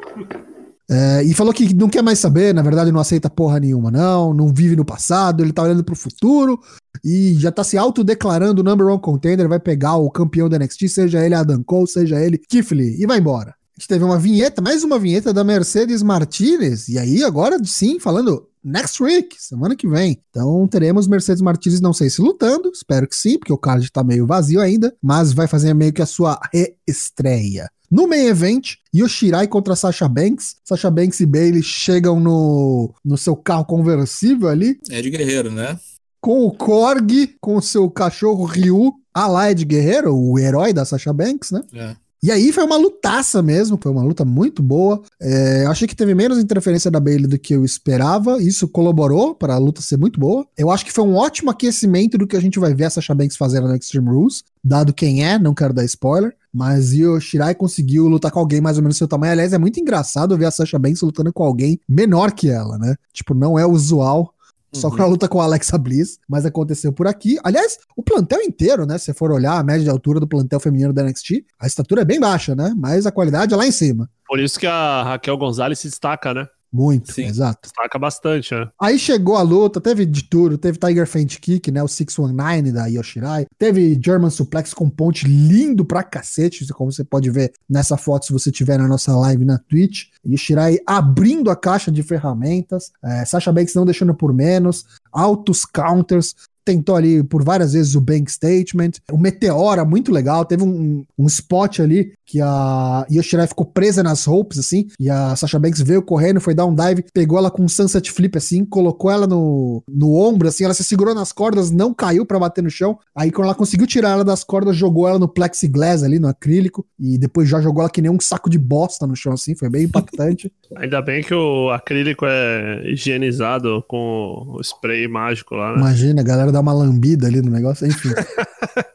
É, e falou que não quer mais saber, na verdade não aceita porra nenhuma, não, não vive no passado, ele tá olhando pro futuro e já tá se autodeclarando o number one contender, vai pegar o campeão da NXT, seja ele Adam Cole, seja ele Keith Lee, e vai embora. A gente teve uma vinheta, mais uma vinheta da Mercedes Martinez, e aí agora sim, falando next week, semana que vem. Então teremos Mercedes Martinez, não sei se lutando, espero que sim, porque o card tá meio vazio ainda, mas vai fazer meio que a sua reestreia. No main event, Yoshirai contra Sasha Banks. Sasha Banks e Bailey chegam no, no seu carro conversível ali. É de guerreiro, né? Com o Korg, com o seu cachorro Ryu. A lá é de guerreiro, o herói da Sasha Banks, né? É. E aí foi uma lutaça mesmo, foi uma luta muito boa. É, achei que teve menos interferência da Bailey do que eu esperava. Isso colaborou para a luta ser muito boa. Eu acho que foi um ótimo aquecimento do que a gente vai ver a Sasha Banks fazendo no Extreme Rules. Dado quem é, não quero dar spoiler. Mas o Shirai conseguiu lutar com alguém mais ou menos do seu tamanho. Aliás, é muito engraçado ver a Sasha Banks lutando com alguém menor que ela, né? Tipo, não é usual. Só Uhum. com a luta com a Alexa Bliss, mas aconteceu por aqui. Aliás, o plantel inteiro, né? Se você for olhar a média de altura do plantel feminino da NXT, a estatura é bem baixa, né? Mas a qualidade é lá em cima. Por isso que a Raquel Gonzalez se destaca, né? Muito, Sim. exato. Destaca bastante, né? Aí chegou a luta, teve de tudo, teve Tiger Feint Kick, né, o 619 da Yoshirai, teve German Suplex com ponte lindo pra cacete, como você pode ver nessa foto se você tiver na nossa live na Twitch. Yoshirai abrindo a caixa de ferramentas, é, Sasha Banks não deixando por menos, altos counters, tentou ali por várias vezes o bank statement, o Meteora, muito legal, teve um, um spot ali que a Yoshirai ficou presa nas roupas, assim, e a Sasha Banks veio correndo, foi dar um dive, pegou ela com um sunset flip, assim, colocou ela no, no ombro, assim, ela se segurou nas cordas, não caiu pra bater no chão, aí quando ela conseguiu tirar ela das cordas, jogou ela no plexiglass ali, no acrílico, e depois já jogou ela que nem um saco de bosta no chão, assim, foi bem impactante. Ainda bem que o acrílico é higienizado com o spray mágico lá, né? Imagina, a galera dá uma lambida ali no negócio, enfim.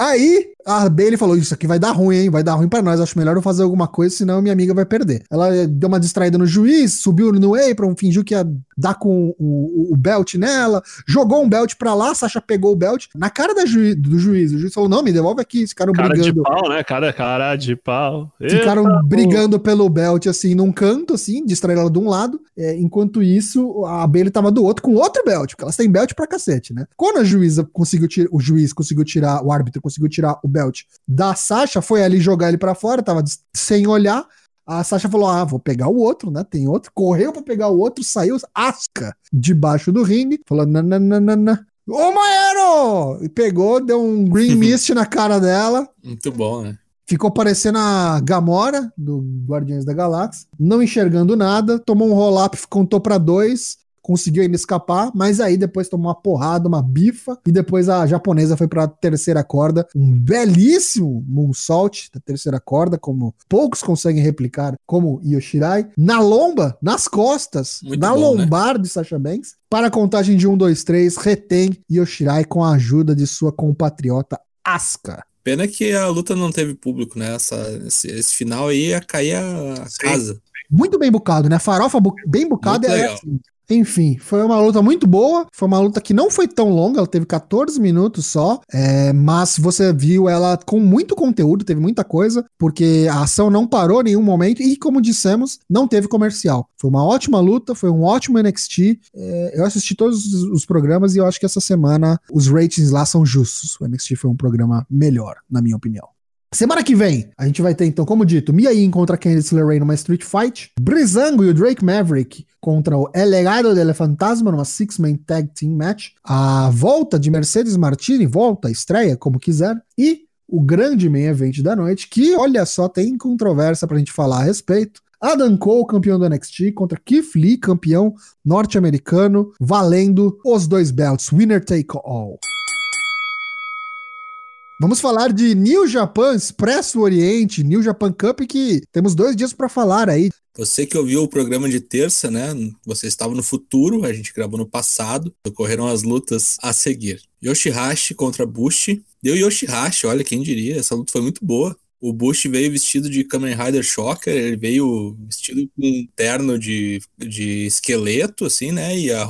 Aí a Bailey falou: Isso aqui vai dar ruim, hein? Vai dar ruim pra nós. Acho melhor eu fazer alguma coisa, senão minha amiga vai perder. Ela deu uma distraída no juiz, subiu no apron, fingiu que ia dar com o, o- belt nela, jogou um belt pra lá. Sasha pegou o belt na cara da juiz- do juiz. O juiz falou: Não, me devolve aqui. Ficaram Cara de brigando. pau, né? Cara, cara de pau. Ficaram Eita, brigando pelo belt, assim, num canto, assim, distraindo ela de um lado. É, enquanto isso, a Bailey tava do outro com outro belt, porque elas têm belt pra cacete, né? Quando a juíza conseguiu tirar, o juiz conseguiu tirar, o árbitro conseguiu tirar o belt da Sasha, foi ali jogar ele pra fora, tava sem olhar. A Sasha falou: Ah, vou pegar o outro, né? Tem outro. Correu pra pegar o outro, saiu asca debaixo do ringue. Falou: Nananana. Ô, Maero! E pegou, deu um green mist na cara dela. Muito bom, né? Ficou parecendo a Gamora do Guardiões da Galáxia, não enxergando nada, tomou um roll-up, contou pra dois, conseguiu ainda escapar, mas aí depois tomou uma porrada, uma bifa, e depois a japonesa foi pra terceira corda, um belíssimo moonsault da terceira corda, como poucos conseguem replicar, como Yoshirai, na lomba, nas costas, Muito na bom, né? lombar de Sasha Banks, para a contagem de 1, 2, 3, retém Yoshirai com a ajuda de sua compatriota Asuka. Pena que a luta não teve público, né? Essa, esse, esse final aí ia cair a, casa. muito bem bucado, né? Farofa bu- bem bucada é assim. Enfim, foi uma luta muito boa. Foi uma luta que não foi tão longa, ela teve 14 minutos só. é, mas você viu ela com muito conteúdo, teve muita coisa, porque a ação não parou em nenhum momento. E, como dissemos, não teve comercial. Foi uma ótima luta, foi um ótimo NXT. é, eu assisti todos os, programas e eu acho que essa semana os ratings lá são justos. O NXT foi um programa melhor, na minha opinião. Semana que vem, a gente vai ter, então, como dito, Mia Yim contra Candice LeRae numa Street Fight, Brizango e o Drake Maverick contra o El Legado del Fantasma numa Six-Man Tag Team Match, a volta de Mercedes Martini, volta, estreia, como quiser, e o grande main event da noite, que, olha só, tem controvérsia pra gente falar a respeito, Adam Cole, campeão do NXT, contra Keith Lee, campeão norte-americano, valendo os dois belts, winner take all. Vamos falar de New Japan Expresso Oriente, New Japan Cup, que temos dois dias para falar aí. Você que ouviu o programa de terça, né? Você estava no futuro, a gente gravou no passado. Ocorreram as lutas a seguir. Yoshihashi contra Bushi. Deu Yoshihashi, olha quem diria, essa luta foi muito boa. O Bush veio vestido de Kamen Rider Shocker, ele veio vestido com um terno de, de esqueleto, assim, né? E, a,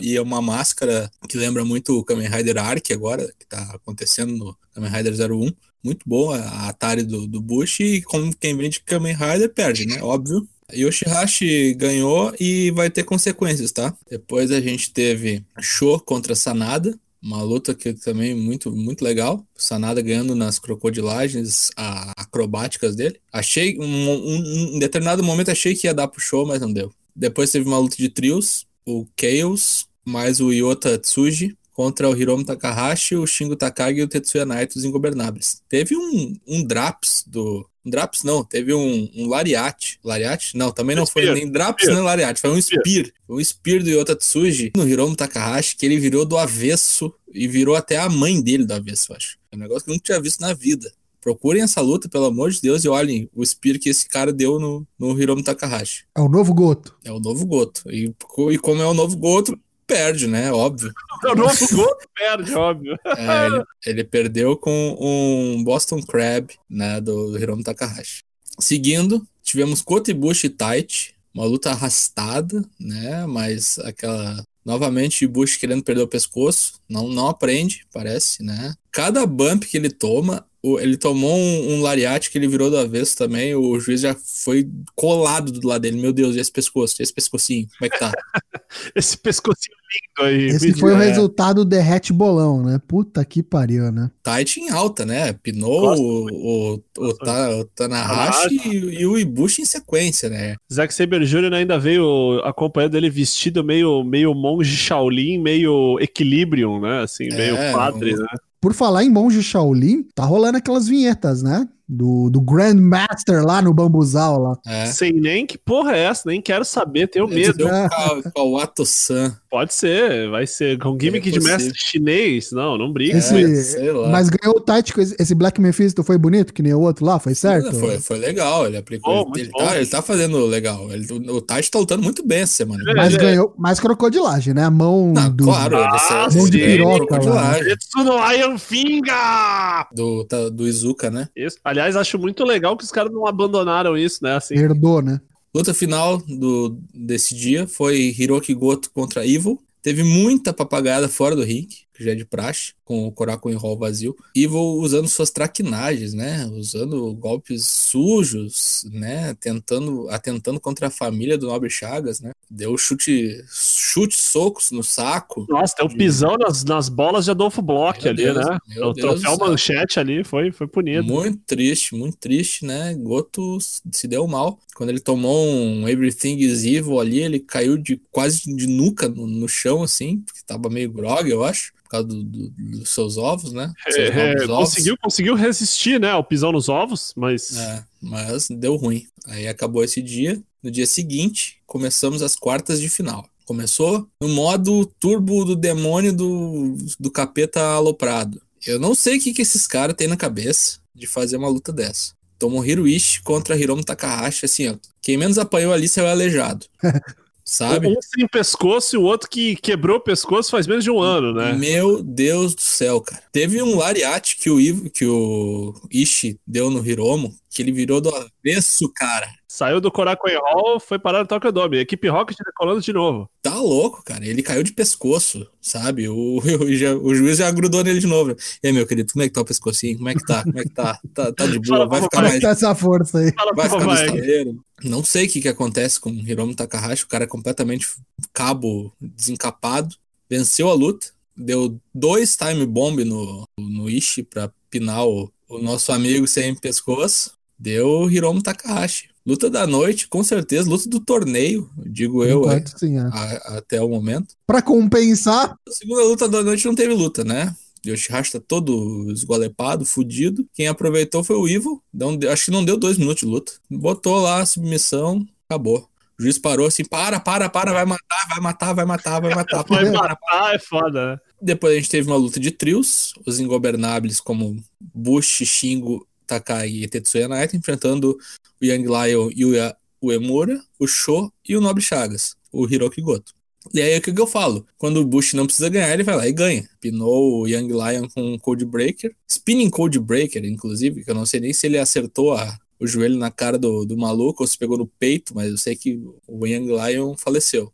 e, uma máscara que lembra muito o Kamen Rider Arc agora, que tá acontecendo no Kamen Rider 01. Muito boa a Atari do, do Bush, e como quem vende Kamen Rider perde, né? Óbvio. Yoshihashi ganhou e vai ter consequências, tá? Depois a gente teve Sho contra Sanada. Uma luta que também muito, muito legal. Sanada ganhando nas crocodilagens acrobáticas dele. Achei, um, um, em determinado momento, achei que ia dar pro show, mas não deu. Depois teve uma luta de trios. O Chaos mais o Yota Tsuji contra o Hiromu Takahashi, o Shingo Takagi e o Tetsuya Naito, os ingobernáveis. Teve um, um Draps do, um Draps não, teve um, um Lariat. Lariat? Não, também não Spear. foi nem Draps Spear. nem Lariat, foi um Spear. Foi um Spear do Yota Tsuji no Hiromu Takahashi, que ele virou do avesso e virou até a mãe dele do avesso, eu acho. É um negócio que eu nunca tinha visto na vida. Procurem essa luta, pelo amor de Deus, e olhem o Spear que esse cara deu no, no Hiromu Takahashi. É o novo Goto. É o novo Goto. E, e como é o novo Goto, perde, né? Óbvio. O novo Goto perde, óbvio. É, ele, ele, perdeu com um Boston Crab, né, do Hiromu Takahashi. Seguindo, tivemos Kotibushi Taichi, uma luta arrastada, né, mas aquela Novamente, Bush querendo perder o pescoço, não, não aprende, parece, né? Cada bump que ele toma ele tomou um, um lariate que ele virou do avesso também. O juiz já foi colado do lado dele. Meu Deus, e esse pescoço? Esse pescocinho? Como é que tá? esse pescocinho lindo aí. Esse foi é. o resultado derrete bolão, né? Puta que pariu, né? Tight em alta, né? Pinou o, o, o, o Tanahashi e, e, o Ibushi em sequência, né? Zack Saber Jr. ainda veio acompanhando ele vestido meio, meio monge Shaolin, meio Equilibrium, né? Assim, meio é, padre, um... né? Por falar em monge Shaolin, tá rolando aquelas vinhetas, né? Do, do Grandmaster lá no bambuzal lá. É. Sei nem que porra é essa, nem quero saber, tenho medo. o Ato-san. Pode ser, vai ser com gimmick é de mestre chinês. Não, não briga. Esse, é, mas ganhou o Tático, esse Black Mephisto foi bonito, que nem o outro lá, foi certo? Foi, foi legal, ele aplicou. Oh, ele, tá, ele tá fazendo legal. Ele, o Tite tá lutando muito bem essa semana. É, mas ganhou mais crocodilagem, né? A mão não, do. Claro, ah, mão de piroca. Lá. Iron Finger! Do, tá, do Izuka, né? Isso. Aliás, acho muito legal que os caras não abandonaram isso, né? Assim. Herdou, né? Luta final do, desse dia foi Hiroki Goto contra Evil. Teve muita papagada fora do ringue, que já é de praxe, com o Korakuen Hall vazio. Evil usando suas traquinagens, né? Usando golpes sujos, né? Tentando, atentando contra a família do Nobre Chagas, né? Deu chute, chute, socos no saco. Nossa, deu pisão nas, nas bolas de Adolfo Bloch meu ali, Deus, né? O troféu manchete ali foi, foi punido. Muito triste, muito triste, né? Goto se deu mal. Quando ele tomou um Everything is Evil ali, ele caiu de quase de nuca no, no chão, assim, porque tava meio grog, eu acho por causa do, do, dos seus ovos, né? Seus é, é conseguiu, conseguiu resistir, né, ao pisão nos ovos, mas... É, mas deu ruim. Aí acabou esse dia. No dia seguinte, começamos as quartas de final. Começou no modo turbo do demônio do, do capeta aloprado. Eu não sei o que, que esses caras têm na cabeça de fazer uma luta dessa. Tomohiro Ishii contra Hiromu Takahashi, assim, ó. Quem menos apanhou ali saiu aleijado. sabe? Um sem pescoço e o outro que quebrou o pescoço faz menos de um ano, né? Meu Deus do céu, cara. Teve um lariate que o Ivo, que o Ishi deu no Hiromo, que ele virou do avesso, cara. Saiu do Korakuen Hall, foi parar no Tokyo Dome. Equipe Rocket decolando de novo. Tá louco, cara. Ele caiu de pescoço, sabe? O, o, já, o juiz já grudou nele de novo. E aí, meu querido, como é que tá o pescocinho? Como é que tá? Como é que tá? Tá, tá de boa? vai ficar mais. essa força aí. vai ficar no estaleiro. Não sei o que, que acontece com o Hiromu Takahashi. O cara é completamente cabo desencapado. Venceu a luta. Deu dois time bomb no, no Ishi pra pinar o, o nosso amigo sem pescoço. Deu Hiromu Takahashi. Luta da noite, com certeza. Luta do torneio, digo eu, é, sim, é. A, até o momento. Para compensar. A segunda luta da noite não teve luta, né? Yoshihashi tá todo esgolepado, fudido. Quem aproveitou foi o Evil. Não, acho que não deu dois minutos de luta. Botou lá a submissão, acabou. O juiz parou assim, para, para, para, vai matar, vai matar, vai matar, vai matar. Vai matar, é foda, né? Depois a gente teve uma luta de trios, os ingobernáveis como Bush, Shingo, Takai e Tetsuya Naito enfrentando o Young Lion e o Uemura, o Sho e o Nobre Chagas, o Hiroki Goto. E aí o que, que eu falo? Quando o Bush não precisa ganhar, ele vai lá e ganha. Pinou o Young Lion com um Code Breaker. Spinning Code Breaker, inclusive, que eu não sei nem se ele acertou a, o joelho na cara do, do maluco ou se pegou no peito, mas eu sei que o Young Lion faleceu.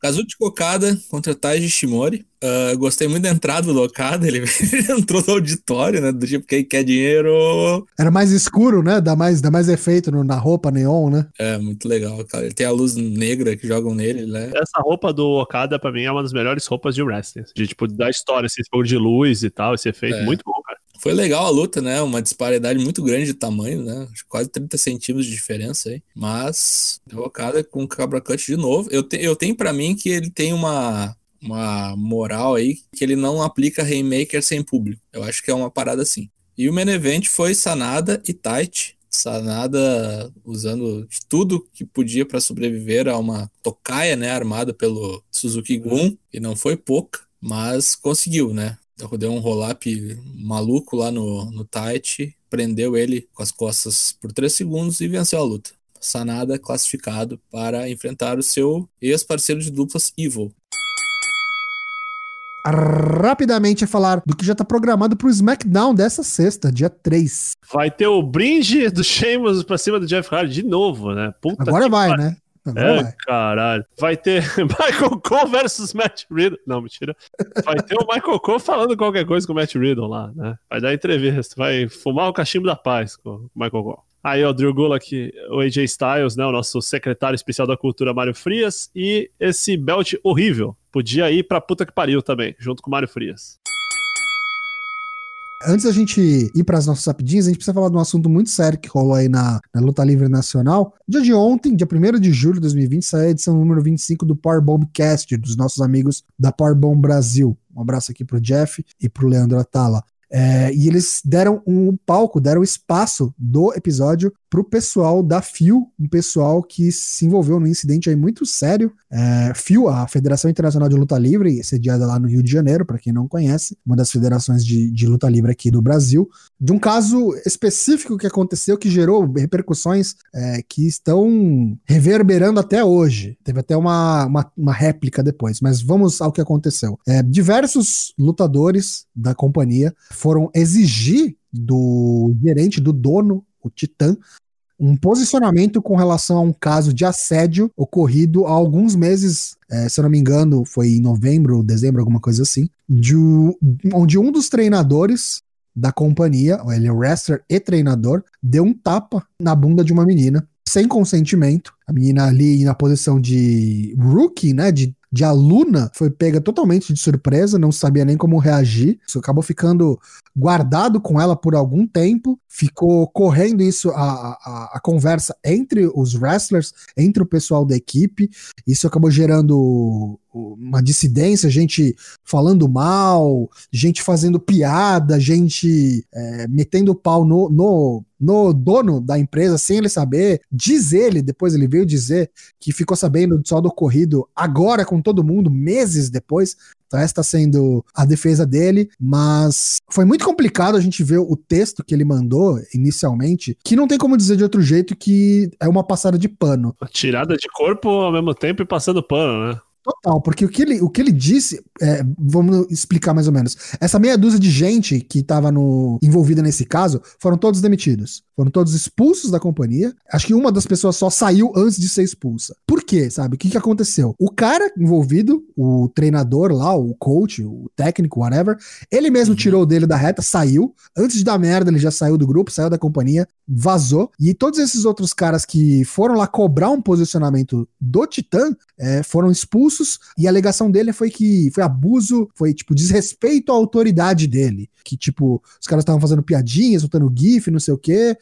Kazuchi Okada contra Taiji Shimori. Uh, gostei muito da entrada do Okada, ele entrou no auditório, né? Do tipo, quem quer dinheiro. Era mais escuro, né? Dá mais, dá mais efeito no, na roupa neon, né? É, muito legal, cara. Ele tem a luz negra que jogam nele, né? Essa roupa do Okada, pra mim, é uma das melhores roupas de wrestling. De, tipo, da história, esse fogo de luz e tal, esse efeito. É. Muito bom, cara. Foi legal a luta, né? Uma disparidade muito grande de tamanho, né? Quase 30 centímetros de diferença aí. Mas derrocada com o Cabra Cut de novo. Eu, te, eu tenho para mim que ele tem uma, uma moral aí que ele não aplica Rainmaker sem público. Eu acho que é uma parada assim. E o main event foi Sanada e Tight. Sanada usando tudo que podia para sobreviver a uma tocaia, né, armada pelo Suzuki Gun, e não foi pouca, mas conseguiu, né? Deu um roll-up maluco lá no, no tight, prendeu ele com as costas por 3 segundos e venceu a luta. Sanada classificado para enfrentar o seu ex-parceiro de duplas Evil. Rapidamente falar do que já está programado para o SmackDown dessa sexta, dia 3. Vai ter o brinde do Sheamus para cima do Jeff Hardy de novo, né? Puta Agora vai, né? É, vai. caralho. Vai ter Michael Cole versus Matt Riddle. Não, mentira. Vai ter o Michael Cole falando qualquer coisa com o Matt Riddle lá, né? Vai dar entrevista, vai fumar o cachimbo da paz com o Michael Cole. Aí, ó, Drew Gulak, o AJ Styles, né, o nosso secretário especial da cultura, Mário Frias, e esse belt horrível. Podia ir pra puta que pariu também, junto com o Mário Frias. Antes da gente ir para as nossas rapidinhas, a gente precisa falar de um assunto muito sério que rolou aí na, na Luta Livre Nacional. Dia de ontem, dia 1 de julho de 2020, saiu a edição número 25 do Power Bomb Cast, dos nossos amigos da Power Bomb Brasil. Um abraço aqui pro Jeff e pro Leandro Atala. É, e eles deram um palco, deram espaço do episódio pro pessoal da FIO, um pessoal que se envolveu num incidente aí muito sério. É, FIO, a Federação Internacional de Luta Livre, sediada lá no Rio de Janeiro, para quem não conhece, uma das federações de, de luta livre aqui do Brasil, de um caso específico que aconteceu que gerou repercussões é, que estão reverberando até hoje. Teve até uma, uma, uma réplica depois, mas vamos ao que aconteceu. É, diversos lutadores da companhia foram exigir do gerente, do dono o Titã, um posicionamento com relação a um caso de assédio ocorrido há alguns meses, é, se eu não me engano, foi em novembro, dezembro, alguma coisa assim, de, onde um dos treinadores da companhia, ele é wrestler e treinador, deu um tapa na bunda de uma menina sem consentimento. A menina ali na posição de rookie, né, de de aluna foi pega totalmente de surpresa, não sabia nem como reagir. Isso acabou ficando guardado com ela por algum tempo, ficou correndo isso, a, a, a, conversa entre os wrestlers, entre o pessoal da equipe. Isso acabou gerando uma dissidência, gente falando mal, gente fazendo piada, gente é, metendo pau no, no, no dono da empresa sem ele saber. Diz ele, depois ele veio dizer que ficou sabendo só do ocorrido agora com todo mundo, meses depois. Então, essa está sendo a defesa dele, mas foi muito complicado a gente ver o texto que ele mandou inicialmente, que não tem como dizer de outro jeito que é uma passada de pano. Tirada de corpo ao mesmo tempo e passando pano, né? Total, porque o que ele, o que ele disse, é, vamos explicar mais ou menos. Essa meia dúzia de gente que estava envolvida nesse caso foram todos demitidos. Foram todos expulsos da companhia. Acho que uma das pessoas só saiu antes de ser expulsa. Por quê, sabe? O que, que aconteceu? O cara envolvido, o treinador lá, o coach, o técnico, whatever, ele mesmo uhum. tirou dele da reta, saiu. Antes de dar merda, ele já saiu do grupo, saiu da companhia, vazou. E todos esses outros caras que foram lá cobrar um posicionamento do Titã é, foram expulsos. E a alegação dele foi que foi abuso, foi tipo desrespeito à autoridade dele. Que tipo, os caras estavam fazendo piadinhas, soltando GIF, não sei o quê,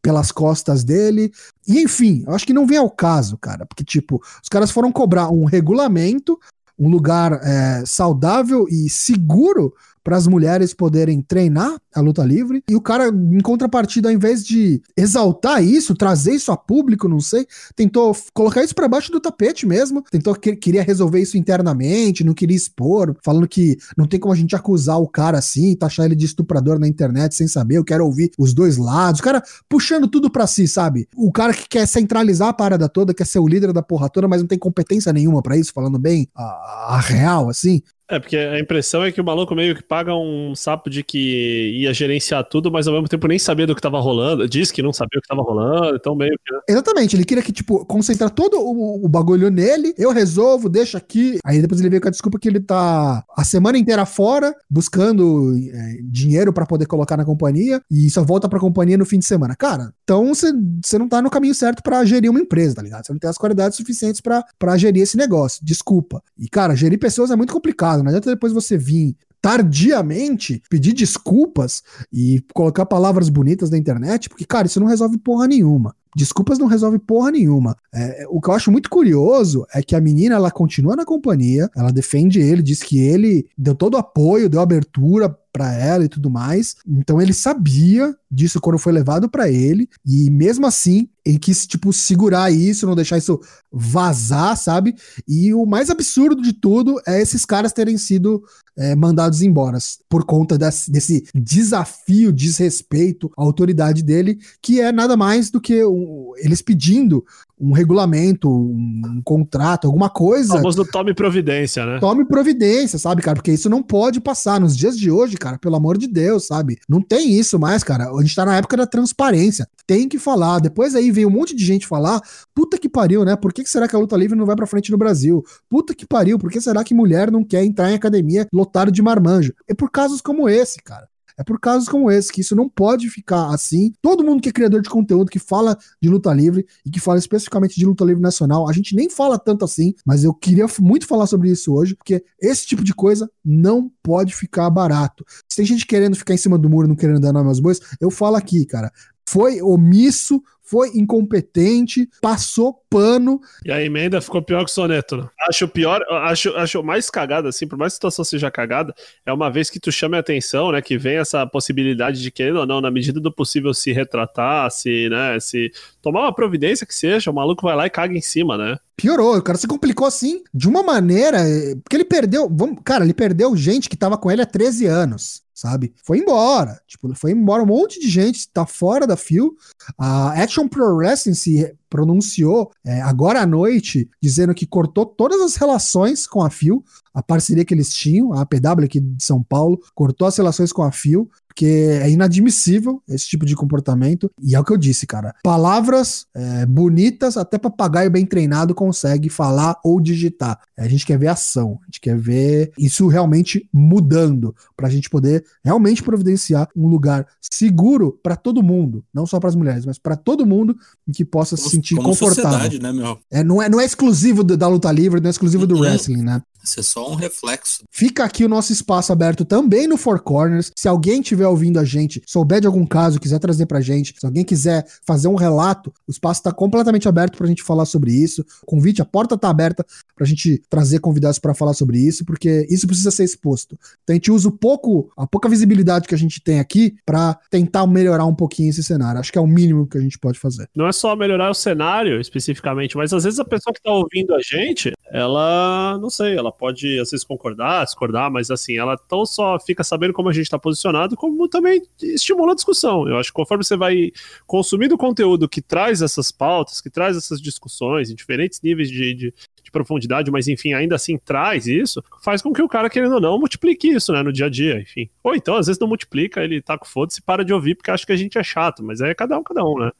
pelas costas dele. E enfim, eu acho que não vem ao caso, cara. Porque tipo, os caras foram cobrar um regulamento, um lugar é, saudável e seguro para as mulheres poderem treinar a luta livre. E o cara, em contrapartida, ao invés de exaltar isso, trazer isso a público, não sei, tentou colocar isso para baixo do tapete mesmo. Tentou que queria resolver isso internamente, não queria expor, falando que não tem como a gente acusar o cara assim, taxar ele de estuprador na internet sem saber. Eu quero ouvir os dois lados. O cara puxando tudo para si, sabe? O cara que quer centralizar a parada toda, quer ser o líder da porra toda, mas não tem competência nenhuma para isso, falando bem a, a real, assim. É, porque a impressão é que o maluco meio que paga um sapo de que ia gerenciar tudo, mas ao mesmo tempo nem sabia do que tava rolando. Diz que não sabia o que tava rolando, então meio que. Né? Exatamente, ele queria que, tipo, concentrar todo o, o, bagulho nele, eu resolvo, deixa aqui. Aí depois ele veio com a desculpa que ele tá a semana inteira fora, buscando é, dinheiro para poder colocar na companhia, e só volta pra companhia no fim de semana. Cara, então você não tá no caminho certo para gerir uma empresa, tá ligado? Você não tem as qualidades suficientes para gerir esse negócio. Desculpa. E, cara, gerir pessoas é muito complicado errado. Não adianta depois você vir tardiamente pedir desculpas e colocar palavras bonitas na internet, porque, cara, isso não resolve porra nenhuma. Desculpas não resolve porra nenhuma. É, o que eu acho muito curioso é que a menina ela continua na companhia, ela defende ele, diz que ele deu todo o apoio, deu abertura para ela e tudo mais. Então ele sabia disso quando foi levado para ele e mesmo assim ele quis tipo segurar isso, não deixar isso vazar, sabe? E o mais absurdo de tudo é esses caras terem sido é, mandados embora por conta desse, desse desafio, desrespeito à autoridade dele, que é nada mais do que um, eles pedindo um regulamento, um contrato, alguma coisa. O famoso tome providência, né? Tome providência, sabe, cara? Porque isso não pode passar. Nos dias de hoje, cara, pelo amor de Deus, sabe? Não tem isso mais, cara. A gente tá na época da transparência. Tem que falar. Depois aí vem um monte de gente falar: puta que pariu, né? Por que será que a luta livre não vai pra frente no Brasil? Puta que pariu, por que será que mulher não quer entrar em academia lotado de marmanjo? É por casos como esse, cara. É por casos como esse que isso não pode ficar assim. Todo mundo que é criador de conteúdo, que fala de luta livre e que fala especificamente de luta livre nacional, a gente nem fala tanto assim, mas eu queria muito falar sobre isso hoje, porque esse tipo de coisa não pode ficar barato. Se tem gente querendo ficar em cima do muro, não querendo dar nome aos bois, eu falo aqui, cara. Foi omisso, foi incompetente, passou pano. E a emenda ficou pior que o soneto. Né? Acho pior, acho, acho mais cagada, assim, por mais que a situação seja cagada, é uma vez que tu chame a atenção, né, que vem essa possibilidade de querendo ou não, na medida do possível, se retratar, se, né, se tomar uma providência que seja, o maluco vai lá e caga em cima, né? Piorou, o cara se complicou assim, de uma maneira, eh, porque ele perdeu, vamos, cara, ele perdeu gente que tava com ele há 13 anos sabe? Foi embora. Tipo, foi embora um monte de gente, tá fora da fio. A Action Pro Wrestling se pronunciou é, agora à noite, dizendo que cortou todas as relações com a Fio, a parceria que eles tinham, a APW aqui de São Paulo, cortou as relações com a Fio, porque é inadmissível esse tipo de comportamento. E é o que eu disse, cara. Palavras é, bonitas, até papagaio bem treinado consegue falar ou digitar. A gente quer ver ação, a gente quer ver isso realmente mudando, para a gente poder realmente providenciar um lugar seguro para todo mundo, não só para as mulheres, mas para todo mundo em que possa se sentir como confortável. Né, meu? É, não, é, não é exclusivo da luta livre, não é exclusivo do uhum. wrestling, né? Isso é só um reflexo. Fica aqui o nosso espaço aberto também no Four Corners. Se alguém estiver ouvindo a gente, souber de algum caso, quiser trazer pra gente, se alguém quiser fazer um relato, o espaço está completamente aberto pra gente falar sobre isso. O convite, a porta tá aberta pra gente trazer convidados para falar sobre isso, porque isso precisa ser exposto. Então a gente usa o pouco, a pouca visibilidade que a gente tem aqui para tentar melhorar um pouquinho esse cenário. Acho que é o mínimo que a gente pode fazer. Não é só melhorar o cenário especificamente, mas às vezes a pessoa que tá ouvindo a gente, ela, não sei, ela pode às vezes concordar, discordar, mas assim, ela tão só fica sabendo como a gente está posicionado, como também estimula a discussão. Eu acho que conforme você vai consumindo conteúdo que traz essas pautas, que traz essas discussões em diferentes níveis de, de, de profundidade, mas enfim, ainda assim traz isso, faz com que o cara, querendo ou não, multiplique isso, né, no dia a dia, enfim. Ou então, às vezes não multiplica, ele tá com foda-se e para de ouvir porque acha que a gente é chato, mas é cada um, cada um, né.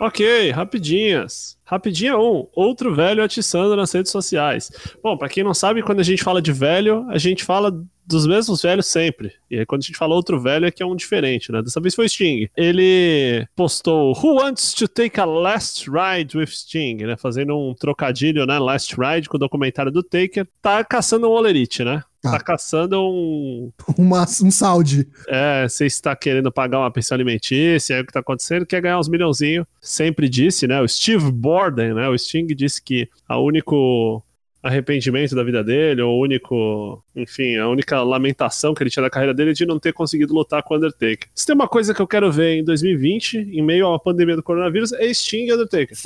Ok, rapidinhas. Rapidinha um, outro velho atiçando nas redes sociais. Bom, para quem não sabe, quando a gente fala de velho, a gente fala dos mesmos velhos sempre. E aí quando a gente fala outro velho é que é um diferente, né? Dessa vez foi Sting. Ele postou Who wants to take a last ride with Sting, né? Fazendo um trocadilho, né? Last ride com o documentário do Taker. Tá caçando um Olerite, né? Tá. tá caçando um. Uma, um salde. É, você está querendo pagar uma pensão alimentícia, é o que tá acontecendo, quer ganhar uns milhãozinhos. Sempre disse, né? O Steve Borden, né? O Sting disse que a único arrependimento da vida dele, ou o único, enfim, a única lamentação que ele tinha na carreira dele de não ter conseguido lutar com o Undertaker. Se tem uma coisa que eu quero ver em 2020, em meio à pandemia do coronavírus, é Sting e Undertaker.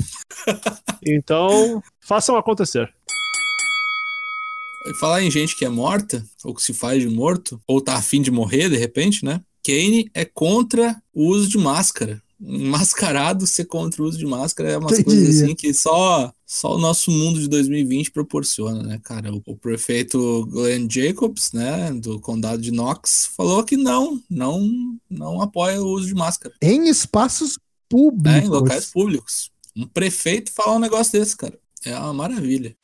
então, façam acontecer. E falar em gente que é morta, ou que se faz de morto, ou tá afim de morrer de repente, né? Kane é contra o uso de máscara. Um mascarado ser contra o uso de máscara é uma coisa assim que só, só o nosso mundo de 2020 proporciona, né, cara? O, o prefeito Glenn Jacobs, né, do condado de Knox, falou que não, não, não apoia o uso de máscara Em espaços né, públicos. em locais públicos. Um prefeito falar um negócio desse, cara. É uma maravilha.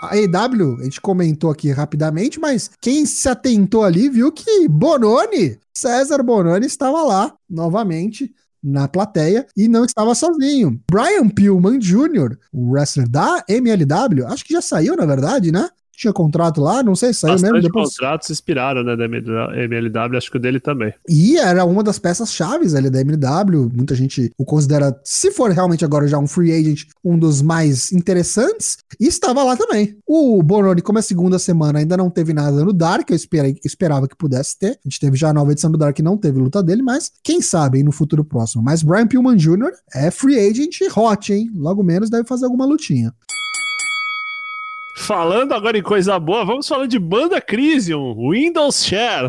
A EW, a gente comentou aqui rapidamente, mas quem se atentou ali viu que Bononi, César Bononi, estava lá novamente na plateia e não estava sozinho. Brian Pillman Jr., o wrestler da MLW, acho que já saiu, na verdade, né? Tinha contrato lá, não sei se saiu mesmo Bastante depois. contratos expiraram, né, da MLW, acho que o dele também. E era uma das peças chaves ali da MLW. Muita gente o considera, se for realmente agora já um free agent, um dos mais interessantes. E estava lá também. O Bononi, como é segunda semana, ainda não teve nada no Dark. Eu esperei- esperava que pudesse ter. A gente teve já a nova edição do Dark, não teve luta dele, mas quem sabe no futuro próximo. Mas Brian Pillman Jr. é free agent hot, hein? Logo menos deve fazer alguma lutinha. Falando agora em coisa boa, vamos falar de Banda Crisium, Windows Share.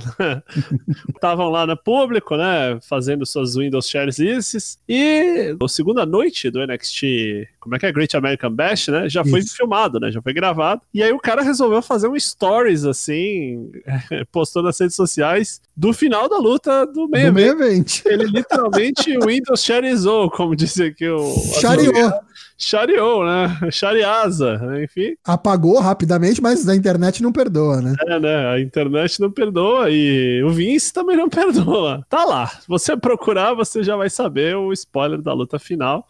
Estavam lá no público, né, fazendo suas Windows Shares esses. E a segunda noite do NXT, como é que é? Great American Bash, né, já foi Isso. filmado, né, já foi gravado. E aí o cara resolveu fazer um stories, assim, postou nas redes sociais, do final da luta do meio. Evento. Ele literalmente Windows Shareizou, como disse aqui o... Chariou. Chareou, né? Chareasa, enfim. Apagou rapidamente, mas a internet não perdoa, né? É, né? A internet não perdoa e o Vince também não perdoa. Tá lá. Se você procurar, você já vai saber o spoiler da luta final.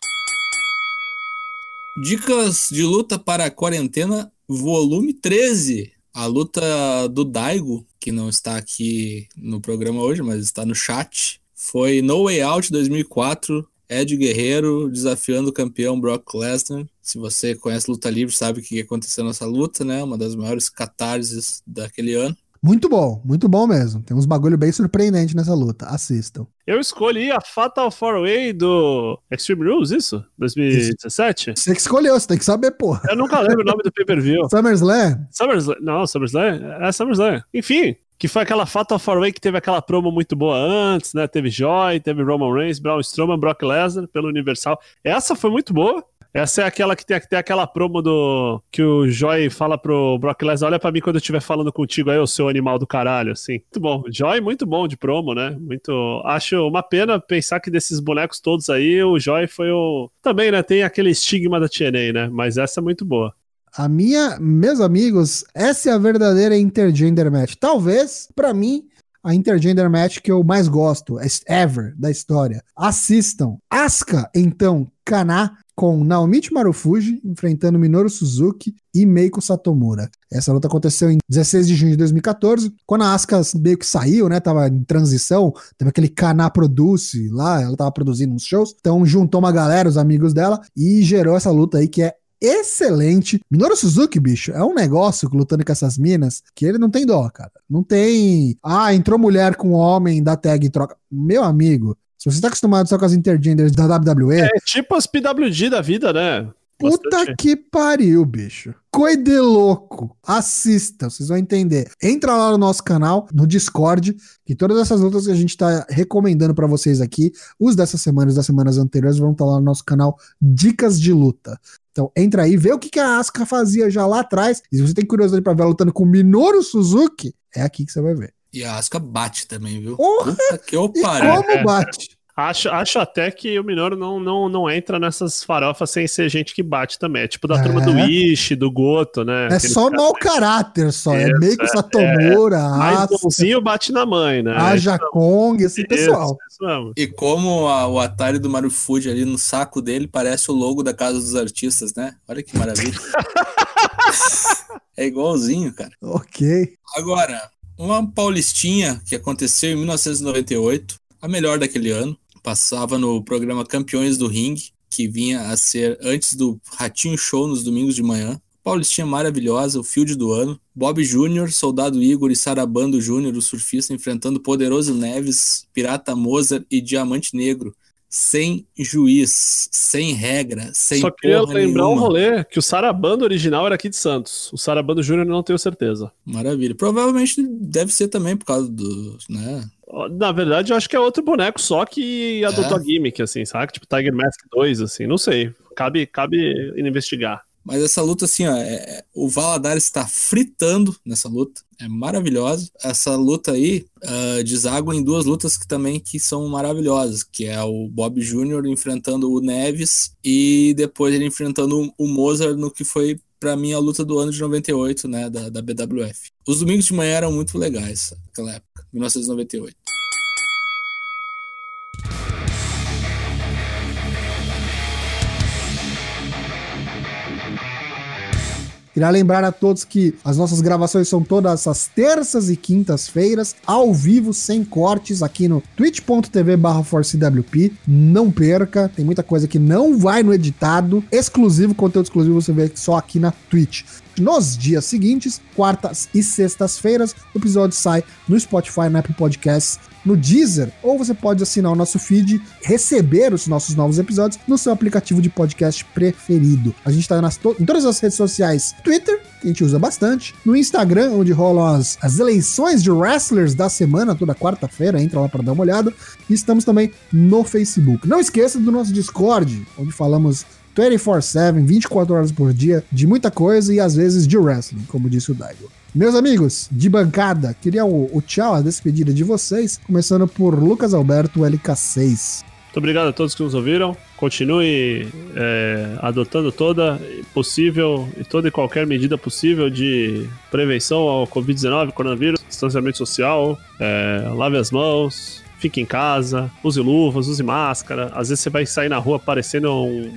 Dicas de luta para a quarentena, volume 13. A luta do Daigo, que não está aqui no programa hoje, mas está no chat, foi No Way Out 2004. Ed Guerreiro desafiando o campeão Brock Lesnar. Se você conhece luta livre, sabe o que aconteceu nessa luta, né? Uma das maiores catarses daquele ano. Muito bom, muito bom mesmo. Tem uns bagulho bem surpreendente nessa luta. Assistam. Eu escolhi a Fatal 4-Way do Extreme Rules, isso? 2017? Você que escolheu, você tem que saber, porra. Eu nunca lembro o nome do pay-per-view. SummerSlam? SummerSlam? Não, SummerSlam? É SummerSlam. Enfim, que foi aquela Fatal 4-Way que teve aquela promo muito boa antes, né? Teve Joy, teve Roman Reigns, Braun Strowman, Brock Lesnar pelo Universal. Essa foi muito boa. Essa é aquela que tem, tem aquela promo do. que o Joy fala pro Brock Lesnar: olha pra mim quando eu estiver falando contigo aí, o seu animal do caralho, assim. Muito bom. Joy, muito bom de promo, né? Muito. Acho uma pena pensar que desses bonecos todos aí, o Joy foi o. Também, né? Tem aquele estigma da TNA, né? Mas essa é muito boa. A minha, meus amigos, essa é a verdadeira intergender match. Talvez, pra mim, a intergender match que eu mais gosto, é ever, da história. Assistam. Asuka, então, Kana com Naomichi Marufuji enfrentando Minoru Suzuki e Meiko Satomura. Essa luta aconteceu em 16 de junho de 2014, quando a Asuka meio que saiu, né, tava em transição, teve aquele Kana Produce lá, ela tava produzindo uns shows, então juntou uma galera, os amigos dela, e gerou essa luta aí que é excelente. Minoru Suzuki, bicho, é um negócio lutando com essas minas que ele não tem dó, cara. Não tem. Ah, entrou mulher com homem, dá tag e troca. Meu amigo, se você tá acostumado só com as intergenders da WWE, É tipo as PWG da vida, né? puta Bastante. que pariu, bicho. Coi de louco. Assista, vocês vão entender. Entra lá no nosso canal, no Discord, que todas essas lutas que a gente tá recomendando pra vocês aqui, os dessa semana e das semanas anteriores vão estar lá no nosso canal Dicas de Luta. Então entra aí, vê o que, que a Asuka fazia já lá atrás. E se você tem curiosidade pra ver ela lutando com Minoru Suzuki, é aqui que você vai ver. E a Asuka bate também, viu? Porra! Puta que eu E pariu. como bate? Acho, acho até que o Minoru não, não, não entra nessas farofas sem ser gente que bate também. É tipo da É. turma do Ishi, do Goto, né? É Aqueles só mau caráter, só. É meio que é, Satomura, Mais Asuka, bonzinho bate na mãe, né? Aja Kong, esse Isso, pessoal. isso. E como a- o Atari do Marufuji ali no saco dele parece o logo da Casa dos Artistas, né? Olha que maravilha. é igualzinho, cara. Ok. Agora, uma paulistinha que aconteceu em 1998, a melhor daquele ano, passava no programa Campeões do Ring, que vinha a ser antes do Ratinho Show nos domingos de manhã. Paulistinha maravilhosa, o field do ano. Bob Júnior, Soldado Igor e Sarabando Júnior, o surfista, enfrentando Poderoso Neves, Pirata Mozart e Diamante Negro sem juiz, sem regra, sem Só queria lembrar nenhuma. um rolê que o Sarabando original era aqui de Santos. O Sarabando Júnior não tenho certeza. Maravilha. Provavelmente deve ser também por causa do, né? Na verdade, eu acho que é outro boneco só que adotou é. a gimmick, assim, sabe? Tipo Tiger Mask 2, assim, não sei. Cabe, cabe investigar. Mas essa luta, assim, ó, é, é, o Valadares está fritando nessa luta. É maravilhosa. Essa luta aí uh, deságua em duas lutas que também que são maravilhosas, que é o Bob Jr. enfrentando o Neves e depois ele enfrentando o Mozart no que foi para mim a luta do ano de 98, né, da, da BWF. Os domingos de manhã eram muito legais naquela época, 1998. Queria lembrar a todos que as nossas gravações são todas as terças e quintas-feiras, ao vivo, sem cortes, aqui no twitch.tv ForceWP. Não perca, tem muita coisa que não vai no editado, exclusivo, conteúdo exclusivo você vê só aqui na Twitch. Nos dias seguintes, quartas e sextas-feiras, o episódio sai no Spotify, no Apple Podcasts, no Deezer, ou você pode assinar o nosso feed, receber os nossos novos episódios no seu aplicativo de podcast preferido. A gente está em todas as redes sociais, Twitter, que a gente usa bastante, no Instagram, onde rolam as, as eleições de wrestlers da semana, toda quarta-feira, entra lá para dar uma olhada, e estamos também no Facebook. Não esqueça do nosso Discord, onde falamos 24-7, 24 horas por dia, de muita coisa e às vezes de wrestling, como disse o Daigo. Meus amigos de bancada, queria o, o tchau, a despedida de vocês, começando por Lucas Alberto LK6. Muito obrigado a todos que nos ouviram. Continue é, adotando toda possível e toda e qualquer medida possível de prevenção ao Covid-19, coronavírus, distanciamento social, é, lave as mãos, fique em casa, use luvas, use máscara. Às vezes você vai sair na rua parecendo um,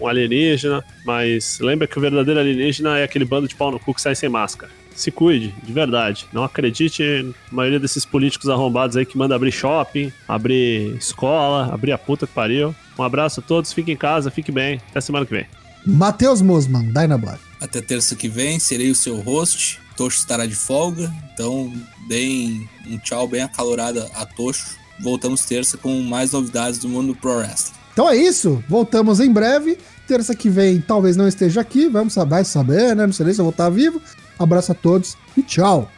um alienígena, mas lembra que o verdadeiro alienígena é aquele bando de pau no cu que sai sem máscara se cuide, de verdade. Não acredite na maioria desses políticos arrombados aí que manda abrir shopping, abrir escola, abrir a puta que pariu. Um abraço a todos, fiquem em casa, fique bem. Até semana que vem. Matheus Mosman, Dynablad. Até terça que vem, serei o seu host. Tocho estará de folga, então deem um tchau bem acalorado a Tocho. Voltamos terça com mais novidades do mundo pro wrestling. Então é isso, voltamos em breve. Terça que vem talvez não esteja aqui, vamos saber, saber, né? Não sei nem se eu vou estar vivo. Abraço a todos e tchau!